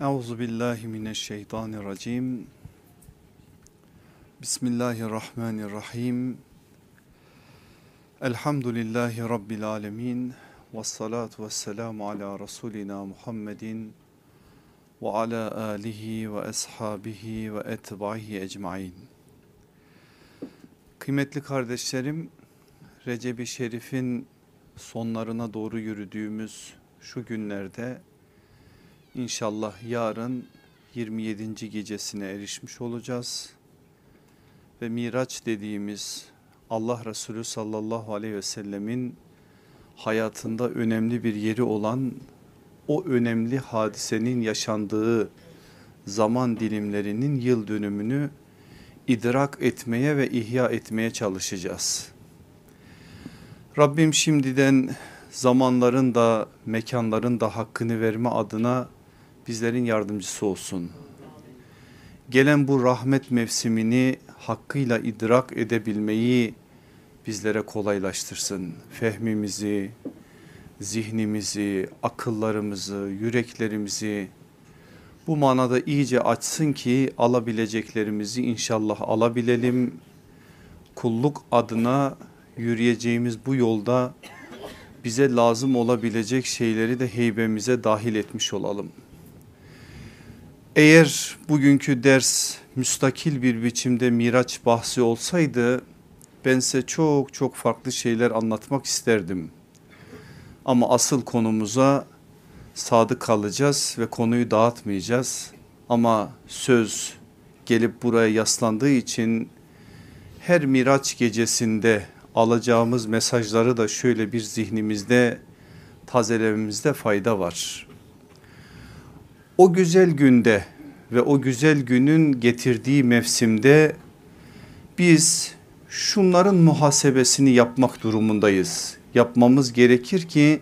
Euzu billahi mineşşeytanirracim. Bismillahirrahmanirrahim. Elhamdülillahi rabbil alamin. Ves salatu vesselamu ala rasulina Muhammedin ve ala alihi ve ashabihi ve etbahi ecmaîn. Kıymetli kardeşlerim, Recep-i Şerif'in sonlarına doğru yürüdüğümüz şu günlerde İnşallah yarın 27. gecesine erişmiş olacağız. Ve Miraç dediğimiz Allah Resulü sallallahu aleyhi ve sellemin hayatında önemli bir yeri olan o önemli hadisenin yaşandığı zaman dilimlerinin yıl dönümünü idrak etmeye ve ihya etmeye çalışacağız. Rabbim şimdiden zamanların da mekanların da hakkını verme adına bizlerin yardımcısı olsun. Gelen bu rahmet mevsimini hakkıyla idrak edebilmeyi bizlere kolaylaştırsın. Fehmimizi, zihnimizi, akıllarımızı, yüreklerimizi bu manada iyice açsın ki alabileceklerimizi inşallah alabilelim. Kulluk adına yürüyeceğimiz bu yolda bize lazım olabilecek şeyleri de heybemize dahil etmiş olalım. Eğer bugünkü ders müstakil bir biçimde Miraç bahsi olsaydı ben size çok çok farklı şeyler anlatmak isterdim. Ama asıl konumuza sadık kalacağız ve konuyu dağıtmayacağız. Ama söz gelip buraya yaslandığı için her Miraç gecesinde alacağımız mesajları da şöyle bir zihnimizde tazelememizde fayda var. O güzel günde ve o güzel günün getirdiği mevsimde biz şunların muhasebesini yapmak durumundayız. Yapmamız gerekir ki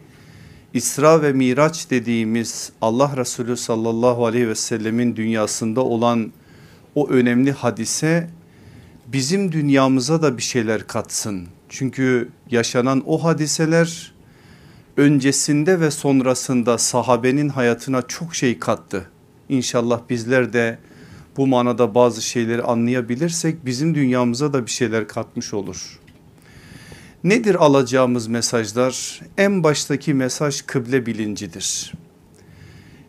İsra ve Miraç dediğimiz Allah Resulü sallallahu aleyhi ve sellemin dünyasında olan o önemli hadise bizim dünyamıza da bir şeyler katsın. Çünkü yaşanan o hadiseler öncesinde ve sonrasında sahabenin hayatına çok şey kattı. İnşallah bizler de bu manada bazı şeyleri anlayabilirsek bizim dünyamıza da bir şeyler katmış olur. Nedir alacağımız mesajlar? En baştaki mesaj kıble bilincidir.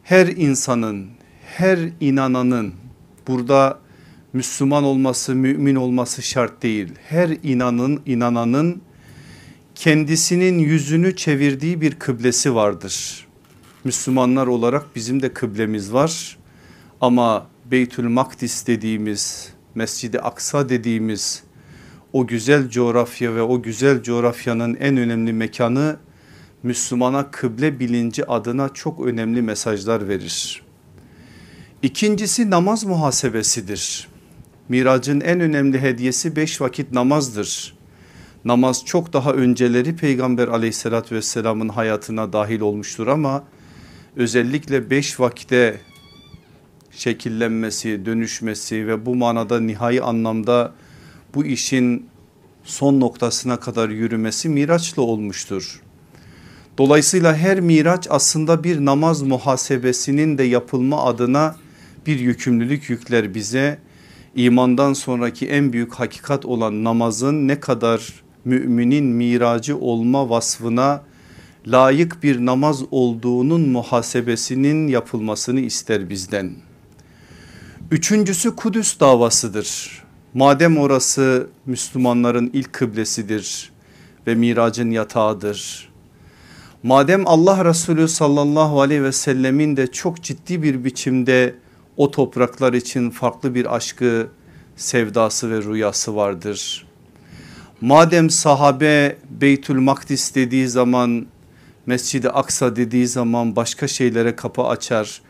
Her insanın, her inananın burada Müslüman olması, mümin olması şart değil. Her inanın, inananın kendisinin yüzünü çevirdiği bir kıblesi vardır. Müslümanlar olarak bizim de kıblemiz var. Ama Beytül Makdis dediğimiz, Mescid-i Aksa dediğimiz o güzel coğrafya ve o güzel coğrafyanın en önemli mekanı Müslümana kıble bilinci adına çok önemli mesajlar verir. İkincisi namaz muhasebesidir. Miracın en önemli hediyesi beş vakit namazdır. Namaz çok daha önceleri peygamber aleyhissalatü vesselamın hayatına dahil olmuştur ama özellikle beş vakte şekillenmesi, dönüşmesi ve bu manada nihai anlamda bu işin son noktasına kadar yürümesi miraçla olmuştur. Dolayısıyla her miraç aslında bir namaz muhasebesinin de yapılma adına bir yükümlülük yükler bize. İmandan sonraki en büyük hakikat olan namazın ne kadar müminin miracı olma vasfına layık bir namaz olduğunun muhasebesinin yapılmasını ister bizden. Üçüncüsü Kudüs davasıdır. Madem orası Müslümanların ilk kıblesidir ve miracın yatağıdır. Madem Allah Resulü sallallahu aleyhi ve sellemin de çok ciddi bir biçimde o topraklar için farklı bir aşkı, sevdası ve rüyası vardır. Madem sahabe Beytül Makdis dediği zaman Mescid-i Aksa dediği zaman başka şeylere kapı açar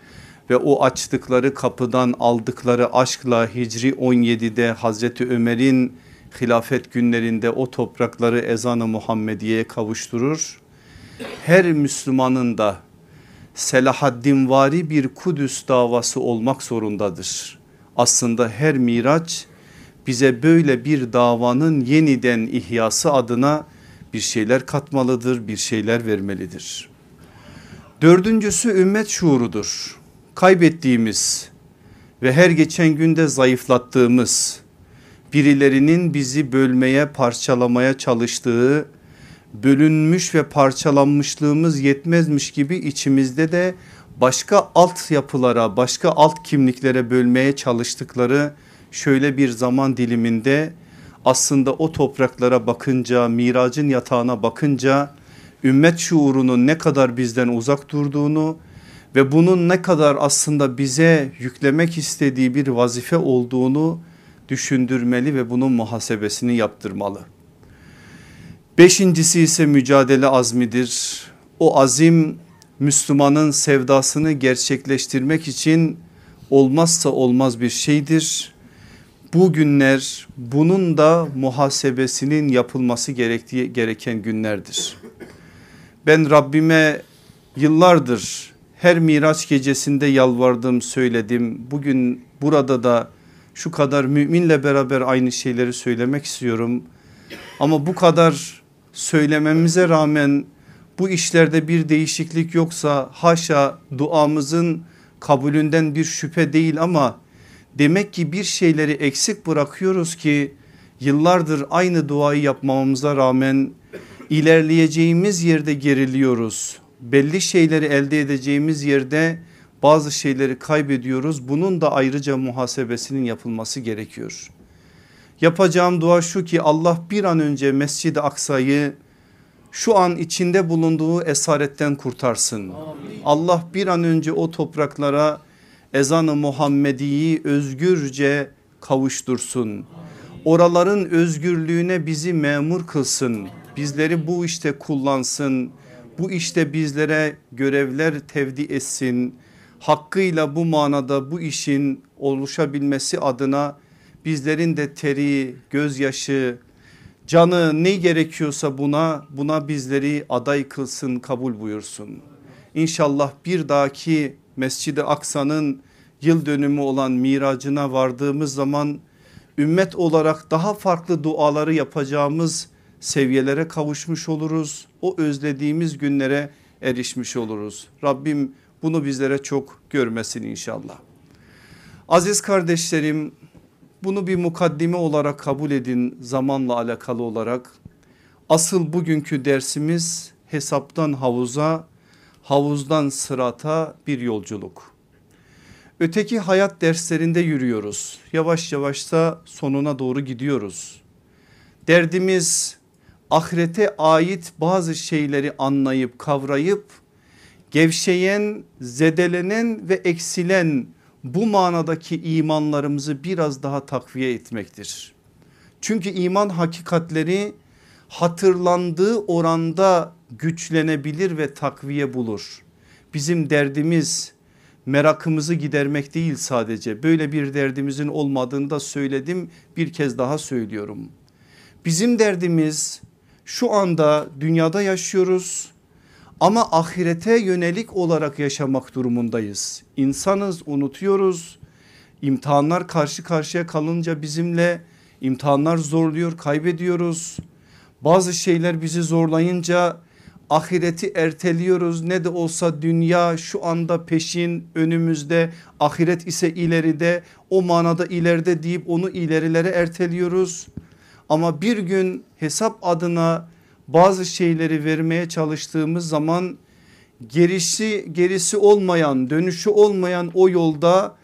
ve o açtıkları kapıdan aldıkları aşkla Hicri 17'de Hazreti Ömer'in hilafet günlerinde o toprakları ezanı Muhammediye'ye kavuşturur. Her Müslümanın da Selahaddin vari bir Kudüs davası olmak zorundadır. Aslında her miraç bize böyle bir davanın yeniden ihyası adına bir şeyler katmalıdır, bir şeyler vermelidir. Dördüncüsü ümmet şuurudur kaybettiğimiz ve her geçen günde zayıflattığımız birilerinin bizi bölmeye parçalamaya çalıştığı bölünmüş ve parçalanmışlığımız yetmezmiş gibi içimizde de başka alt yapılara başka alt kimliklere bölmeye çalıştıkları şöyle bir zaman diliminde aslında o topraklara bakınca miracın yatağına bakınca ümmet şuurunun ne kadar bizden uzak durduğunu ve bunun ne kadar aslında bize yüklemek istediği bir vazife olduğunu düşündürmeli ve bunun muhasebesini yaptırmalı. Beşincisi ise mücadele azmidir. O azim Müslümanın sevdasını gerçekleştirmek için olmazsa olmaz bir şeydir. Bu günler bunun da muhasebesinin yapılması gerektiği gereken günlerdir. Ben Rabbime yıllardır her Miraç gecesinde yalvardım söyledim. Bugün burada da şu kadar müminle beraber aynı şeyleri söylemek istiyorum. Ama bu kadar söylememize rağmen bu işlerde bir değişiklik yoksa haşa duamızın kabulünden bir şüphe değil ama demek ki bir şeyleri eksik bırakıyoruz ki yıllardır aynı duayı yapmamamıza rağmen ilerleyeceğimiz yerde geriliyoruz. Belli şeyleri elde edeceğimiz yerde bazı şeyleri kaybediyoruz. Bunun da ayrıca muhasebesinin yapılması gerekiyor. Yapacağım dua şu ki Allah bir an önce Mescid-i Aksa'yı şu an içinde bulunduğu esaretten kurtarsın. Amin. Allah bir an önce o topraklara ezanı Muhammedi'yi özgürce kavuştursun. Oraların özgürlüğüne bizi memur kılsın. Bizleri bu işte kullansın. Bu işte bizlere görevler tevdi etsin. Hakkıyla bu manada bu işin oluşabilmesi adına bizlerin de teri, gözyaşı, canı ne gerekiyorsa buna buna bizleri aday kılsın kabul buyursun. İnşallah bir dahaki Mescid-i Aksa'nın yıl dönümü olan miracına vardığımız zaman ümmet olarak daha farklı duaları yapacağımız seviyelere kavuşmuş oluruz. O özlediğimiz günlere erişmiş oluruz. Rabbim bunu bizlere çok görmesin inşallah. Aziz kardeşlerim bunu bir mukaddime olarak kabul edin zamanla alakalı olarak. Asıl bugünkü dersimiz hesaptan havuza, havuzdan sırata bir yolculuk. Öteki hayat derslerinde yürüyoruz. Yavaş yavaş da sonuna doğru gidiyoruz. Derdimiz ahirete ait bazı şeyleri anlayıp kavrayıp gevşeyen, zedelenen ve eksilen bu manadaki imanlarımızı biraz daha takviye etmektir. Çünkü iman hakikatleri hatırlandığı oranda güçlenebilir ve takviye bulur. Bizim derdimiz merakımızı gidermek değil sadece böyle bir derdimizin olmadığını da söyledim bir kez daha söylüyorum. Bizim derdimiz şu anda dünyada yaşıyoruz ama ahirete yönelik olarak yaşamak durumundayız. İnsanız unutuyoruz. İmtihanlar karşı karşıya kalınca bizimle imtihanlar zorluyor kaybediyoruz. Bazı şeyler bizi zorlayınca ahireti erteliyoruz ne de olsa dünya şu anda peşin önümüzde ahiret ise ileride o manada ileride deyip onu ilerilere erteliyoruz. Ama bir gün hesap adına bazı şeyleri vermeye çalıştığımız zaman gerisi gerisi olmayan dönüşü olmayan o yolda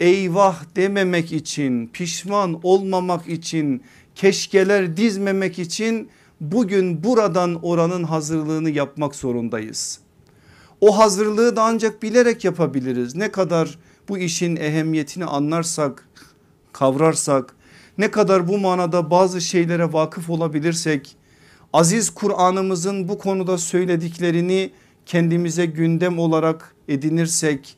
eyvah dememek için pişman olmamak için keşkeler dizmemek için bugün buradan oranın hazırlığını yapmak zorundayız. O hazırlığı da ancak bilerek yapabiliriz. Ne kadar bu işin ehemmiyetini anlarsak, kavrarsak, ne kadar bu manada bazı şeylere vakıf olabilirsek aziz Kur'an'ımızın bu konuda söylediklerini kendimize gündem olarak edinirsek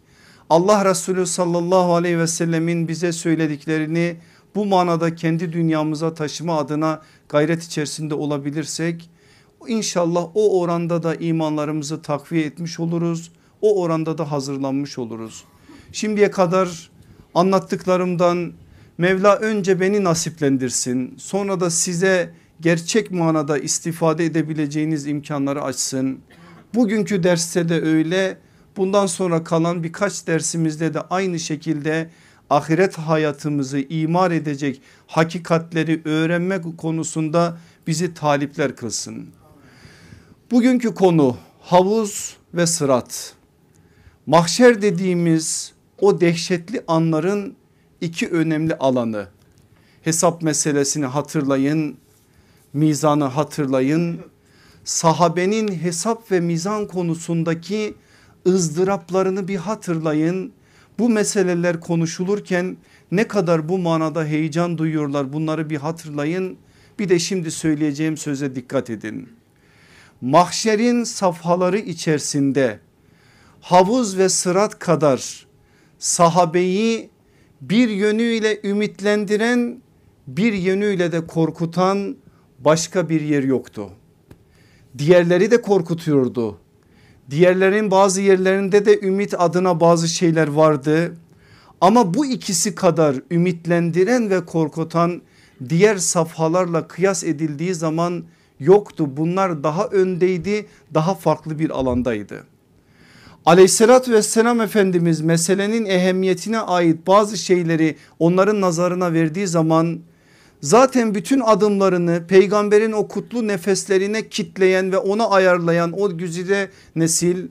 Allah Resulü sallallahu aleyhi ve sellemin bize söylediklerini bu manada kendi dünyamıza taşıma adına gayret içerisinde olabilirsek inşallah o oranda da imanlarımızı takviye etmiş oluruz. O oranda da hazırlanmış oluruz. Şimdiye kadar anlattıklarımdan Mevla önce beni nasiplendirsin sonra da size gerçek manada istifade edebileceğiniz imkanları açsın. Bugünkü derste de öyle Bundan sonra kalan birkaç dersimizde de aynı şekilde ahiret hayatımızı imar edecek hakikatleri öğrenmek konusunda bizi talipler kılsın. Bugünkü konu havuz ve sırat. Mahşer dediğimiz o dehşetli anların iki önemli alanı. Hesap meselesini hatırlayın, mizanı hatırlayın. Sahabenin hesap ve mizan konusundaki ızdıraplarını bir hatırlayın. Bu meseleler konuşulurken ne kadar bu manada heyecan duyuyorlar bunları bir hatırlayın. Bir de şimdi söyleyeceğim söze dikkat edin. Mahşerin safhaları içerisinde havuz ve sırat kadar sahabeyi bir yönüyle ümitlendiren bir yönüyle de korkutan başka bir yer yoktu. Diğerleri de korkutuyordu. Diğerlerin bazı yerlerinde de ümit adına bazı şeyler vardı. Ama bu ikisi kadar ümitlendiren ve korkutan diğer safhalarla kıyas edildiği zaman yoktu. Bunlar daha öndeydi, daha farklı bir alandaydı. Aleyhissalatü vesselam Efendimiz meselenin ehemmiyetine ait bazı şeyleri onların nazarına verdiği zaman zaten bütün adımlarını peygamberin o kutlu nefeslerine kitleyen ve ona ayarlayan o güzide nesil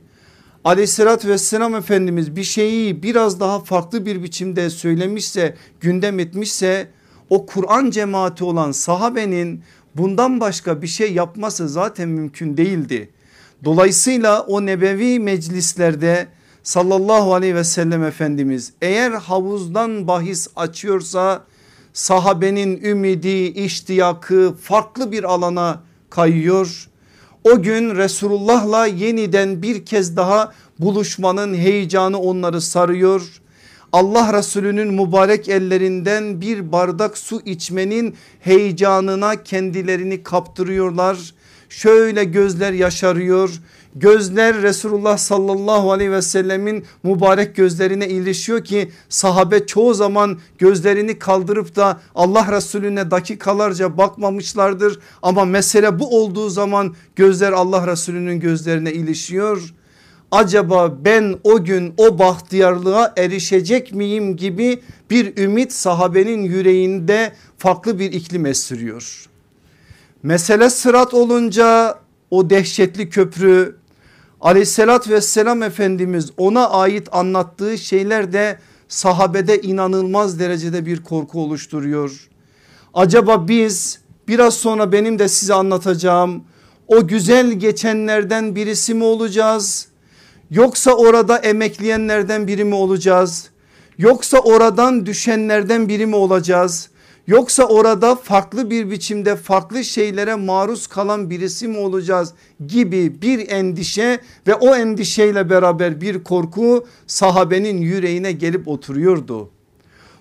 aleyhissalatü vesselam Efendimiz bir şeyi biraz daha farklı bir biçimde söylemişse gündem etmişse o Kur'an cemaati olan sahabenin bundan başka bir şey yapması zaten mümkün değildi. Dolayısıyla o nebevi meclislerde sallallahu aleyhi ve sellem Efendimiz eğer havuzdan bahis açıyorsa sahabenin ümidi iştiyakı farklı bir alana kayıyor. O gün Resulullah'la yeniden bir kez daha buluşmanın heyecanı onları sarıyor. Allah Resulü'nün mübarek ellerinden bir bardak su içmenin heyecanına kendilerini kaptırıyorlar şöyle gözler yaşarıyor. Gözler Resulullah sallallahu aleyhi ve sellemin mübarek gözlerine ilişiyor ki sahabe çoğu zaman gözlerini kaldırıp da Allah Resulüne dakikalarca bakmamışlardır. Ama mesele bu olduğu zaman gözler Allah Resulü'nün gözlerine ilişiyor. Acaba ben o gün o bahtiyarlığa erişecek miyim gibi bir ümit sahabenin yüreğinde farklı bir iklim estiriyor. Mesele sırat olunca o dehşetli köprü aleyhissalat vesselam Efendimiz ona ait anlattığı şeyler de sahabede inanılmaz derecede bir korku oluşturuyor. Acaba biz biraz sonra benim de size anlatacağım o güzel geçenlerden birisi mi olacağız? Yoksa orada emekleyenlerden biri mi olacağız? Yoksa oradan düşenlerden biri mi olacağız? Yoksa orada farklı bir biçimde farklı şeylere maruz kalan birisi mi olacağız gibi bir endişe ve o endişeyle beraber bir korku sahabenin yüreğine gelip oturuyordu.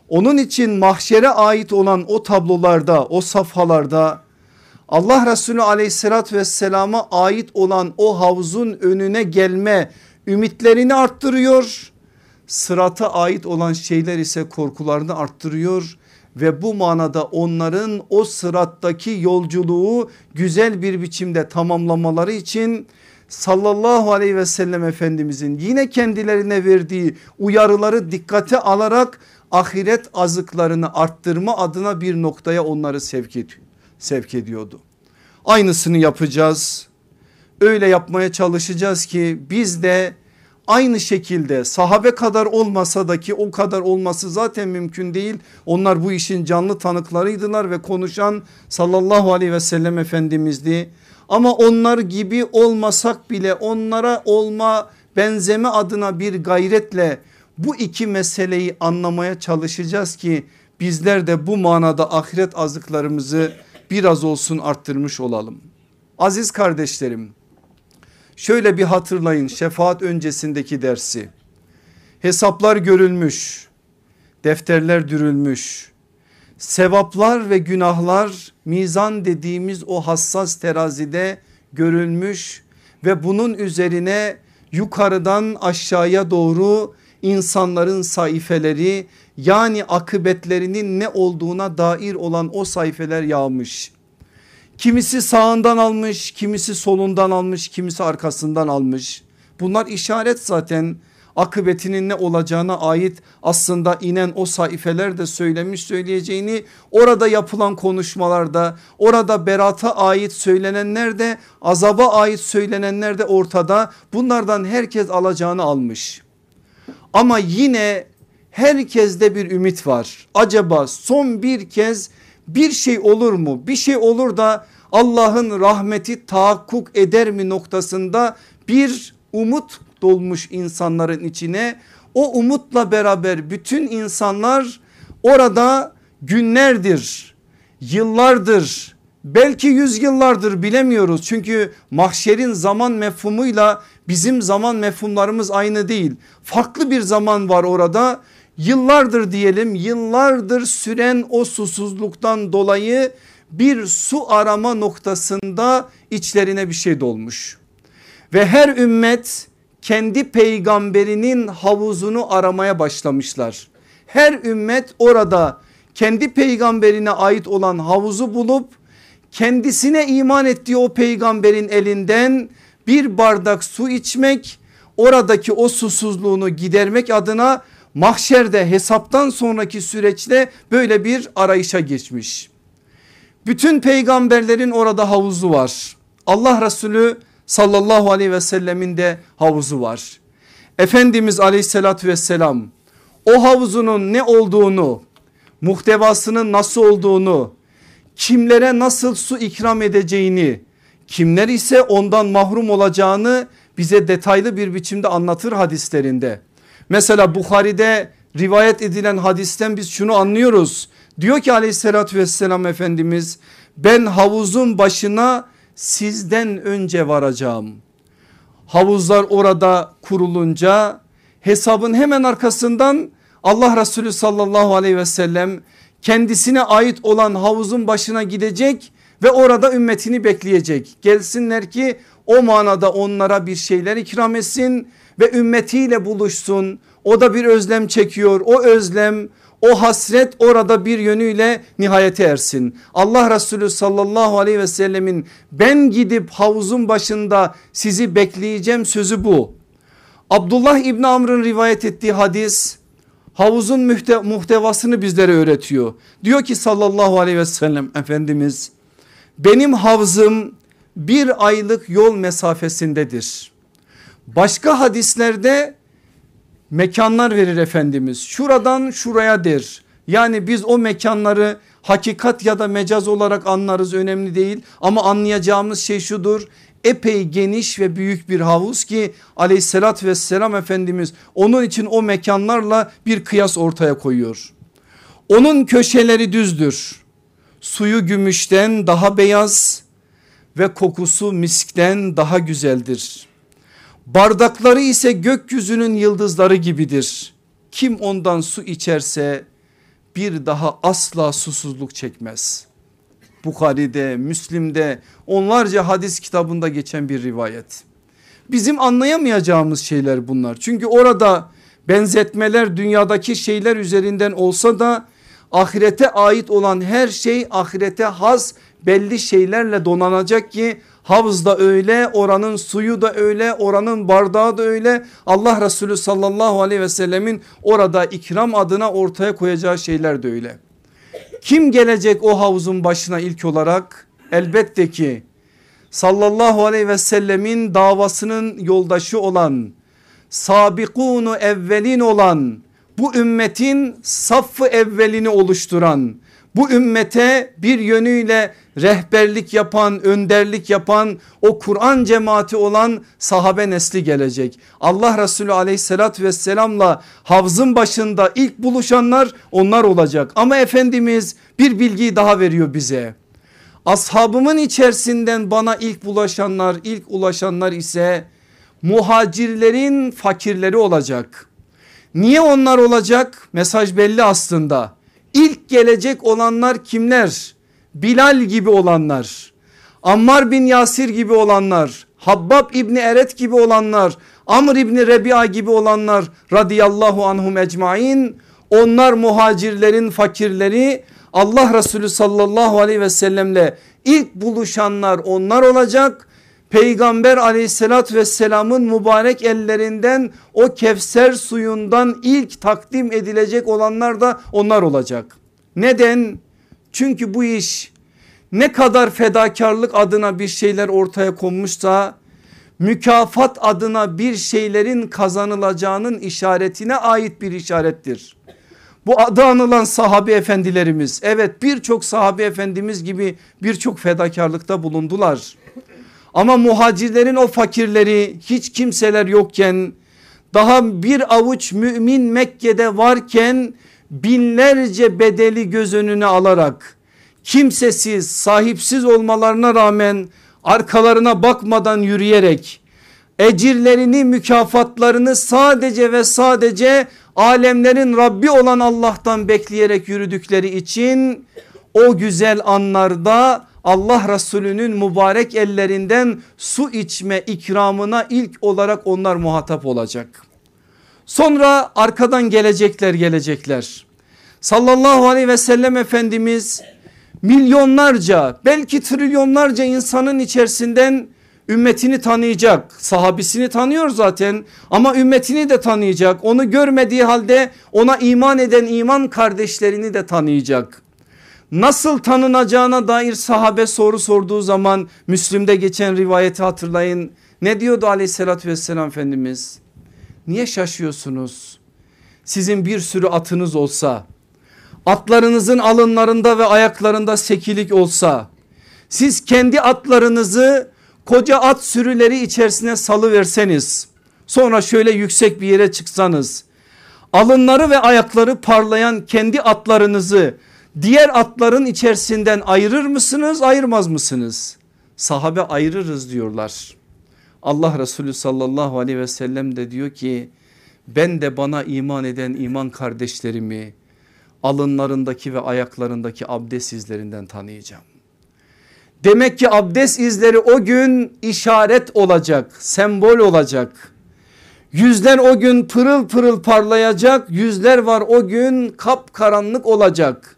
Onun için mahşere ait olan o tablolarda o safhalarda Allah Resulü aleyhissalatü vesselama ait olan o havuzun önüne gelme ümitlerini arttırıyor. Sırata ait olan şeyler ise korkularını arttırıyor ve bu manada onların o sırattaki yolculuğu güzel bir biçimde tamamlamaları için sallallahu aleyhi ve sellem efendimizin yine kendilerine verdiği uyarıları dikkate alarak ahiret azıklarını arttırma adına bir noktaya onları sevk, ediyor, sevk ediyordu. Aynısını yapacağız. Öyle yapmaya çalışacağız ki biz de Aynı şekilde sahabe kadar olmasa da ki o kadar olması zaten mümkün değil. Onlar bu işin canlı tanıklarıydılar ve konuşan sallallahu aleyhi ve sellem efendimizdi. Ama onlar gibi olmasak bile onlara olma benzeme adına bir gayretle bu iki meseleyi anlamaya çalışacağız ki bizler de bu manada ahiret azıklarımızı biraz olsun arttırmış olalım. Aziz kardeşlerim Şöyle bir hatırlayın şefaat öncesindeki dersi. Hesaplar görülmüş, defterler dürülmüş, sevaplar ve günahlar mizan dediğimiz o hassas terazide görülmüş ve bunun üzerine yukarıdan aşağıya doğru insanların sayfeleri yani akıbetlerinin ne olduğuna dair olan o sayfeler yağmış. Kimisi sağından almış, kimisi solundan almış, kimisi arkasından almış Bunlar işaret zaten akıbetinin ne olacağına ait aslında inen o sayfeler de söylemiş söyleyeceğini orada yapılan konuşmalarda orada berata ait söylenenler de azaba ait söylenenler de ortada bunlardan herkes alacağını almış. Ama yine herkeste bir ümit var. Acaba son bir kez bir şey olur mu? Bir şey olur da Allah'ın rahmeti tahakkuk eder mi noktasında bir umut dolmuş insanların içine. O umutla beraber bütün insanlar orada günlerdir, yıllardır, belki yüzyıllardır bilemiyoruz. Çünkü mahşerin zaman mefhumuyla bizim zaman mefhumlarımız aynı değil. Farklı bir zaman var orada. Yıllardır diyelim yıllardır süren o susuzluktan dolayı bir su arama noktasında içlerine bir şey dolmuş. Ve her ümmet kendi peygamberinin havuzunu aramaya başlamışlar. Her ümmet orada kendi peygamberine ait olan havuzu bulup kendisine iman ettiği o peygamberin elinden bir bardak su içmek oradaki o susuzluğunu gidermek adına mahşerde hesaptan sonraki süreçte böyle bir arayışa geçmiş. Bütün peygamberlerin orada havuzu var. Allah Resulü sallallahu aleyhi ve sellemin de havuzu var. Efendimiz aleyhissalatü vesselam o havuzunun ne olduğunu muhtevasının nasıl olduğunu kimlere nasıl su ikram edeceğini kimler ise ondan mahrum olacağını bize detaylı bir biçimde anlatır hadislerinde. Mesela Bukhari'de rivayet edilen hadisten biz şunu anlıyoruz. Diyor ki aleyhissalatü vesselam Efendimiz ben havuzun başına sizden önce varacağım. Havuzlar orada kurulunca hesabın hemen arkasından Allah Resulü sallallahu aleyhi ve sellem kendisine ait olan havuzun başına gidecek ve orada ümmetini bekleyecek. Gelsinler ki o manada onlara bir şeyler ikram etsin ve ümmetiyle buluşsun. O da bir özlem çekiyor. O özlem o hasret orada bir yönüyle nihayete ersin. Allah Resulü sallallahu aleyhi ve sellemin ben gidip havuzun başında sizi bekleyeceğim sözü bu. Abdullah İbni Amr'ın rivayet ettiği hadis havuzun mühte muhtevasını bizlere öğretiyor. Diyor ki sallallahu aleyhi ve sellem Efendimiz benim havzım bir aylık yol mesafesindedir. Başka hadislerde mekanlar verir Efendimiz. Şuradan şuraya der. Yani biz o mekanları hakikat ya da mecaz olarak anlarız önemli değil. Ama anlayacağımız şey şudur. Epey geniş ve büyük bir havuz ki aleyhissalatü vesselam Efendimiz onun için o mekanlarla bir kıyas ortaya koyuyor. Onun köşeleri düzdür. Suyu gümüşten daha beyaz ve kokusu miskten daha güzeldir. Bardakları ise gökyüzünün yıldızları gibidir. Kim ondan su içerse bir daha asla susuzluk çekmez. Bukhari'de, Müslim'de onlarca hadis kitabında geçen bir rivayet. Bizim anlayamayacağımız şeyler bunlar. Çünkü orada benzetmeler dünyadaki şeyler üzerinden olsa da ahirete ait olan her şey ahirete has belli şeylerle donanacak ki Havuzda öyle oranın suyu da öyle oranın bardağı da öyle Allah Resulü sallallahu aleyhi ve sellemin orada ikram adına ortaya koyacağı şeyler de öyle. Kim gelecek o havuzun başına ilk olarak? Elbette ki sallallahu aleyhi ve sellemin davasının yoldaşı olan sabikunu evvelin olan bu ümmetin saffı evvelini oluşturan bu ümmete bir yönüyle rehberlik yapan önderlik yapan o Kur'an cemaati olan sahabe nesli gelecek. Allah Resulü aleyhissalatü vesselamla havzın başında ilk buluşanlar onlar olacak. Ama Efendimiz bir bilgiyi daha veriyor bize. Ashabımın içerisinden bana ilk bulaşanlar ilk ulaşanlar ise muhacirlerin fakirleri olacak. Niye onlar olacak? Mesaj belli aslında. İlk gelecek olanlar kimler? Bilal gibi olanlar, Ammar bin Yasir gibi olanlar, Habbab İbni Eret gibi olanlar, Amr İbni Rebi'a gibi olanlar radıyallahu anhum ecmain onlar muhacirlerin fakirleri Allah Resulü sallallahu aleyhi ve sellemle ilk buluşanlar onlar olacak. Peygamber aleyhissalatü vesselamın mübarek ellerinden o Kevser suyundan ilk takdim edilecek olanlar da onlar olacak. Neden? Çünkü bu iş ne kadar fedakarlık adına bir şeyler ortaya konmuşsa mükafat adına bir şeylerin kazanılacağının işaretine ait bir işarettir. Bu adı anılan sahabe efendilerimiz evet birçok sahabe efendimiz gibi birçok fedakarlıkta bulundular. Ama muhacirlerin o fakirleri hiç kimseler yokken daha bir avuç mümin Mekke'de varken binlerce bedeli göz önüne alarak kimsesiz sahipsiz olmalarına rağmen arkalarına bakmadan yürüyerek ecirlerini mükafatlarını sadece ve sadece alemlerin Rabbi olan Allah'tan bekleyerek yürüdükleri için o güzel anlarda Allah Resulü'nün mübarek ellerinden su içme ikramına ilk olarak onlar muhatap olacak. Sonra arkadan gelecekler gelecekler. Sallallahu aleyhi ve sellem Efendimiz milyonlarca belki trilyonlarca insanın içerisinden ümmetini tanıyacak. Sahabisini tanıyor zaten ama ümmetini de tanıyacak. Onu görmediği halde ona iman eden iman kardeşlerini de tanıyacak. Nasıl tanınacağına dair sahabe soru sorduğu zaman Müslim'de geçen rivayeti hatırlayın. Ne diyordu aleyhissalatü vesselam Efendimiz? Niye şaşıyorsunuz? Sizin bir sürü atınız olsa atlarınızın alınlarında ve ayaklarında sekilik olsa siz kendi atlarınızı koca at sürüleri içerisine salı verseniz sonra şöyle yüksek bir yere çıksanız alınları ve ayakları parlayan kendi atlarınızı diğer atların içerisinden ayırır mısınız ayırmaz mısınız? Sahabe ayırırız diyorlar. Allah Resulü sallallahu aleyhi ve sellem de diyor ki ben de bana iman eden iman kardeşlerimi alınlarındaki ve ayaklarındaki abdest izlerinden tanıyacağım. Demek ki abdest izleri o gün işaret olacak, sembol olacak. Yüzler o gün pırıl pırıl parlayacak, yüzler var o gün kapkaranlık olacak.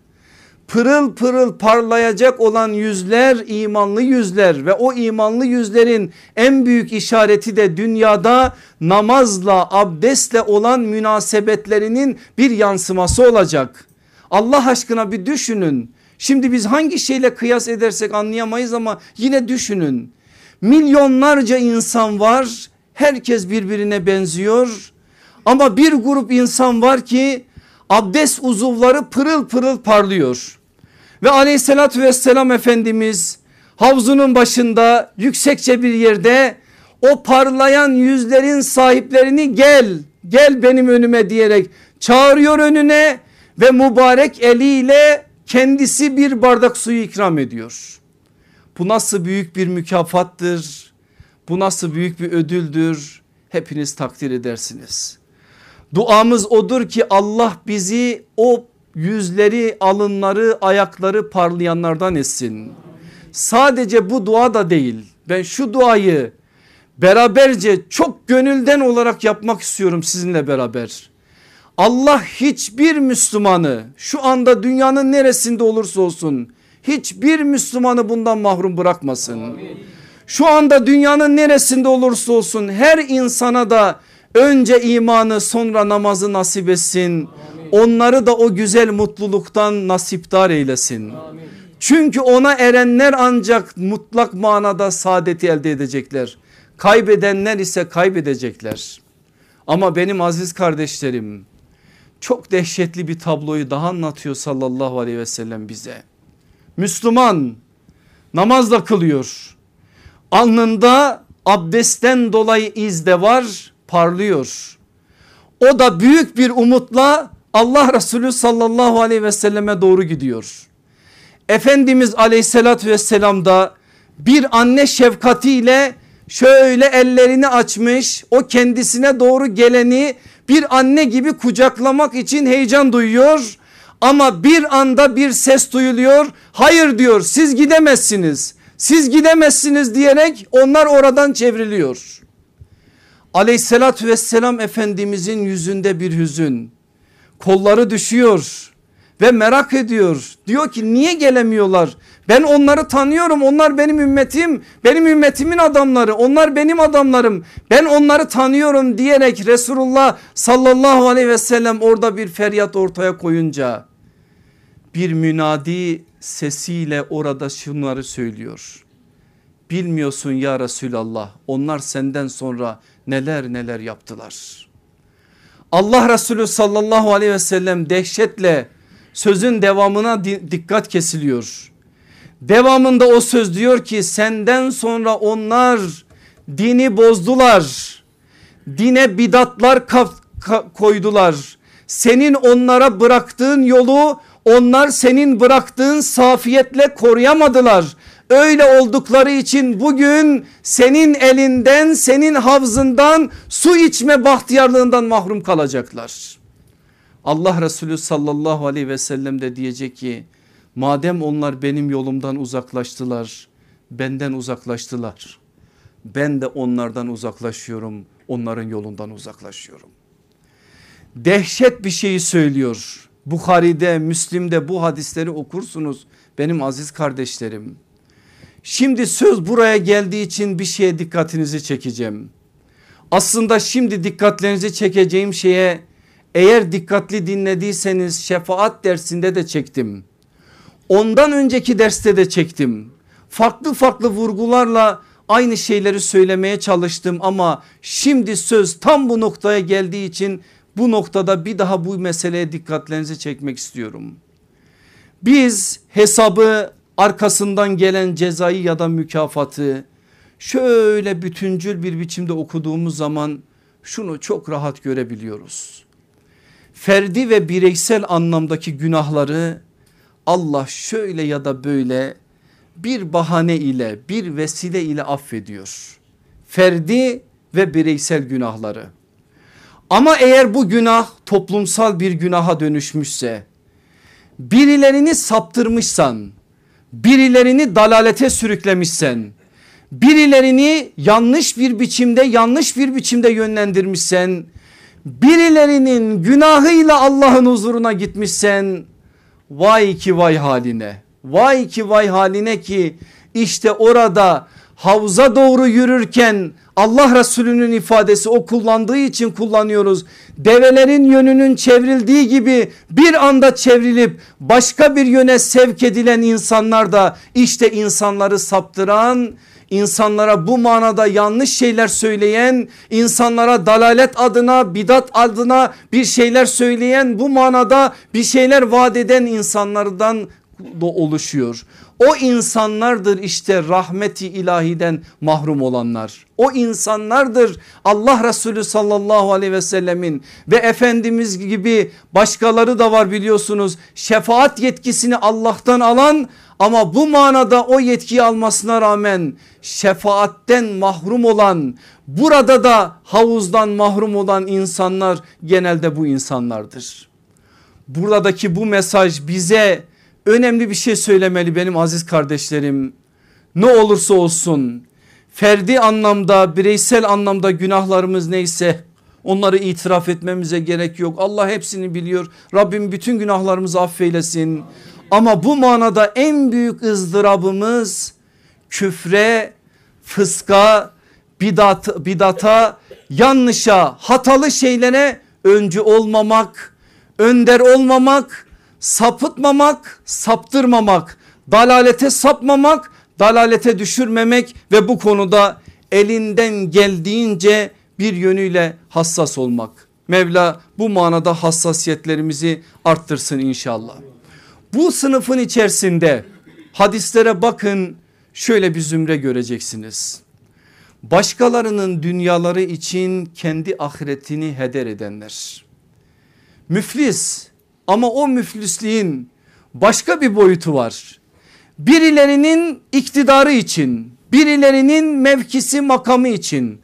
Pırıl pırıl parlayacak olan yüzler imanlı yüzler ve o imanlı yüzlerin en büyük işareti de dünyada namazla abdestle olan münasebetlerinin bir yansıması olacak. Allah aşkına bir düşünün. Şimdi biz hangi şeyle kıyas edersek anlayamayız ama yine düşünün. Milyonlarca insan var. Herkes birbirine benziyor. Ama bir grup insan var ki abdest uzuvları pırıl pırıl parlıyor. Ve aleyhissalatü vesselam Efendimiz havzunun başında yüksekçe bir yerde o parlayan yüzlerin sahiplerini gel gel benim önüme diyerek çağırıyor önüne ve mübarek eliyle kendisi bir bardak suyu ikram ediyor. Bu nasıl büyük bir mükafattır? Bu nasıl büyük bir ödüldür? Hepiniz takdir edersiniz. Duamız odur ki Allah bizi o yüzleri, alınları, ayakları parlayanlardan etsin. Sadece bu dua da değil. Ben şu duayı beraberce çok gönülden olarak yapmak istiyorum sizinle beraber. Allah hiçbir Müslümanı şu anda dünyanın neresinde olursa olsun hiçbir Müslümanı bundan mahrum bırakmasın. Şu anda dünyanın neresinde olursa olsun her insana da önce imanı sonra namazı nasip etsin. Onları da o güzel mutluluktan nasiptar eylesin. Çünkü ona erenler ancak mutlak manada saadeti elde edecekler. Kaybedenler ise kaybedecekler. Ama benim aziz kardeşlerim çok dehşetli bir tabloyu daha anlatıyor sallallahu aleyhi ve sellem bize. Müslüman namazla kılıyor. Alnında abdestten dolayı iz de var parlıyor. O da büyük bir umutla Allah Resulü sallallahu aleyhi ve selleme doğru gidiyor. Efendimiz aleyhissalatü vesselam da bir anne şefkatiyle şöyle ellerini açmış o kendisine doğru geleni bir anne gibi kucaklamak için heyecan duyuyor. Ama bir anda bir ses duyuluyor. Hayır diyor siz gidemezsiniz. Siz gidemezsiniz diyerek onlar oradan çevriliyor. Aleyhissalatü vesselam Efendimizin yüzünde bir hüzün. Kolları düşüyor ve merak ediyor. Diyor ki niye gelemiyorlar? Ben onları tanıyorum onlar benim ümmetim benim ümmetimin adamları onlar benim adamlarım ben onları tanıyorum diyerek Resulullah sallallahu aleyhi ve sellem orada bir feryat ortaya koyunca bir münadi sesiyle orada şunları söylüyor. Bilmiyorsun ya Resulallah onlar senden sonra neler neler yaptılar. Allah Resulü sallallahu aleyhi ve sellem dehşetle sözün devamına dikkat kesiliyor. Devamında o söz diyor ki senden sonra onlar dini bozdular. Dine bidatlar koydular. Senin onlara bıraktığın yolu onlar senin bıraktığın safiyetle koruyamadılar. Öyle oldukları için bugün senin elinden senin havzından su içme bahtiyarlığından mahrum kalacaklar. Allah Resulü sallallahu aleyhi ve sellem de diyecek ki madem onlar benim yolumdan uzaklaştılar benden uzaklaştılar. Ben de onlardan uzaklaşıyorum onların yolundan uzaklaşıyorum. Dehşet bir şeyi söylüyor. Bukhari'de Müslim'de bu hadisleri okursunuz benim aziz kardeşlerim. Şimdi söz buraya geldiği için bir şeye dikkatinizi çekeceğim. Aslında şimdi dikkatlerinizi çekeceğim şeye eğer dikkatli dinlediyseniz şefaat dersinde de çektim. Ondan önceki derste de çektim. Farklı farklı vurgularla aynı şeyleri söylemeye çalıştım ama şimdi söz tam bu noktaya geldiği için bu noktada bir daha bu meseleye dikkatlerinizi çekmek istiyorum. Biz hesabı arkasından gelen cezayı ya da mükafatı şöyle bütüncül bir biçimde okuduğumuz zaman şunu çok rahat görebiliyoruz. Ferdi ve bireysel anlamdaki günahları Allah şöyle ya da böyle bir bahane ile bir vesile ile affediyor. Ferdi ve bireysel günahları. Ama eğer bu günah toplumsal bir günaha dönüşmüşse birilerini saptırmışsan birilerini dalalete sürüklemişsen birilerini yanlış bir biçimde yanlış bir biçimde yönlendirmişsen birilerinin günahıyla Allah'ın huzuruna gitmişsen vay ki vay haline vay ki vay haline ki işte orada havza doğru yürürken Allah Resulü'nün ifadesi o kullandığı için kullanıyoruz. Develerin yönünün çevrildiği gibi bir anda çevrilip başka bir yöne sevk edilen insanlar da işte insanları saptıran insanlara bu manada yanlış şeyler söyleyen insanlara dalalet adına bidat adına bir şeyler söyleyen bu manada bir şeyler vaat eden insanlardan da oluşuyor. O insanlardır işte rahmeti ilahiden mahrum olanlar. O insanlardır Allah Resulü sallallahu aleyhi ve sellemin ve Efendimiz gibi başkaları da var biliyorsunuz. Şefaat yetkisini Allah'tan alan ama bu manada o yetkiyi almasına rağmen şefaatten mahrum olan burada da havuzdan mahrum olan insanlar genelde bu insanlardır. Buradaki bu mesaj bize önemli bir şey söylemeli benim aziz kardeşlerim. Ne olursa olsun ferdi anlamda bireysel anlamda günahlarımız neyse onları itiraf etmemize gerek yok. Allah hepsini biliyor. Rabbim bütün günahlarımızı affeylesin. Ama bu manada en büyük ızdırabımız küfre, fıska, bidat, bidata, yanlışa, hatalı şeylere öncü olmamak, önder olmamak sapıtmamak, saptırmamak, dalalete sapmamak, dalalete düşürmemek ve bu konuda elinden geldiğince bir yönüyle hassas olmak. Mevla bu manada hassasiyetlerimizi arttırsın inşallah. Bu sınıfın içerisinde hadislere bakın şöyle bir zümre göreceksiniz. Başkalarının dünyaları için kendi ahiretini heder edenler. Müflis ama o müflisliğin başka bir boyutu var. Birilerinin iktidarı için, birilerinin mevkisi makamı için,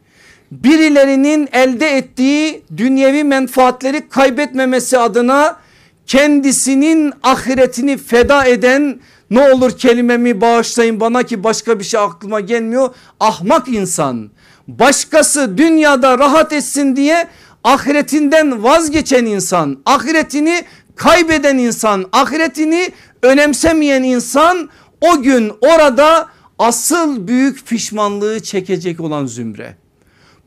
birilerinin elde ettiği dünyevi menfaatleri kaybetmemesi adına kendisinin ahiretini feda eden ne olur kelimemi bağışlayın bana ki başka bir şey aklıma gelmiyor. Ahmak insan başkası dünyada rahat etsin diye ahiretinden vazgeçen insan ahiretini kaybeden insan ahiretini önemsemeyen insan O gün orada asıl büyük pişmanlığı çekecek olan zümre.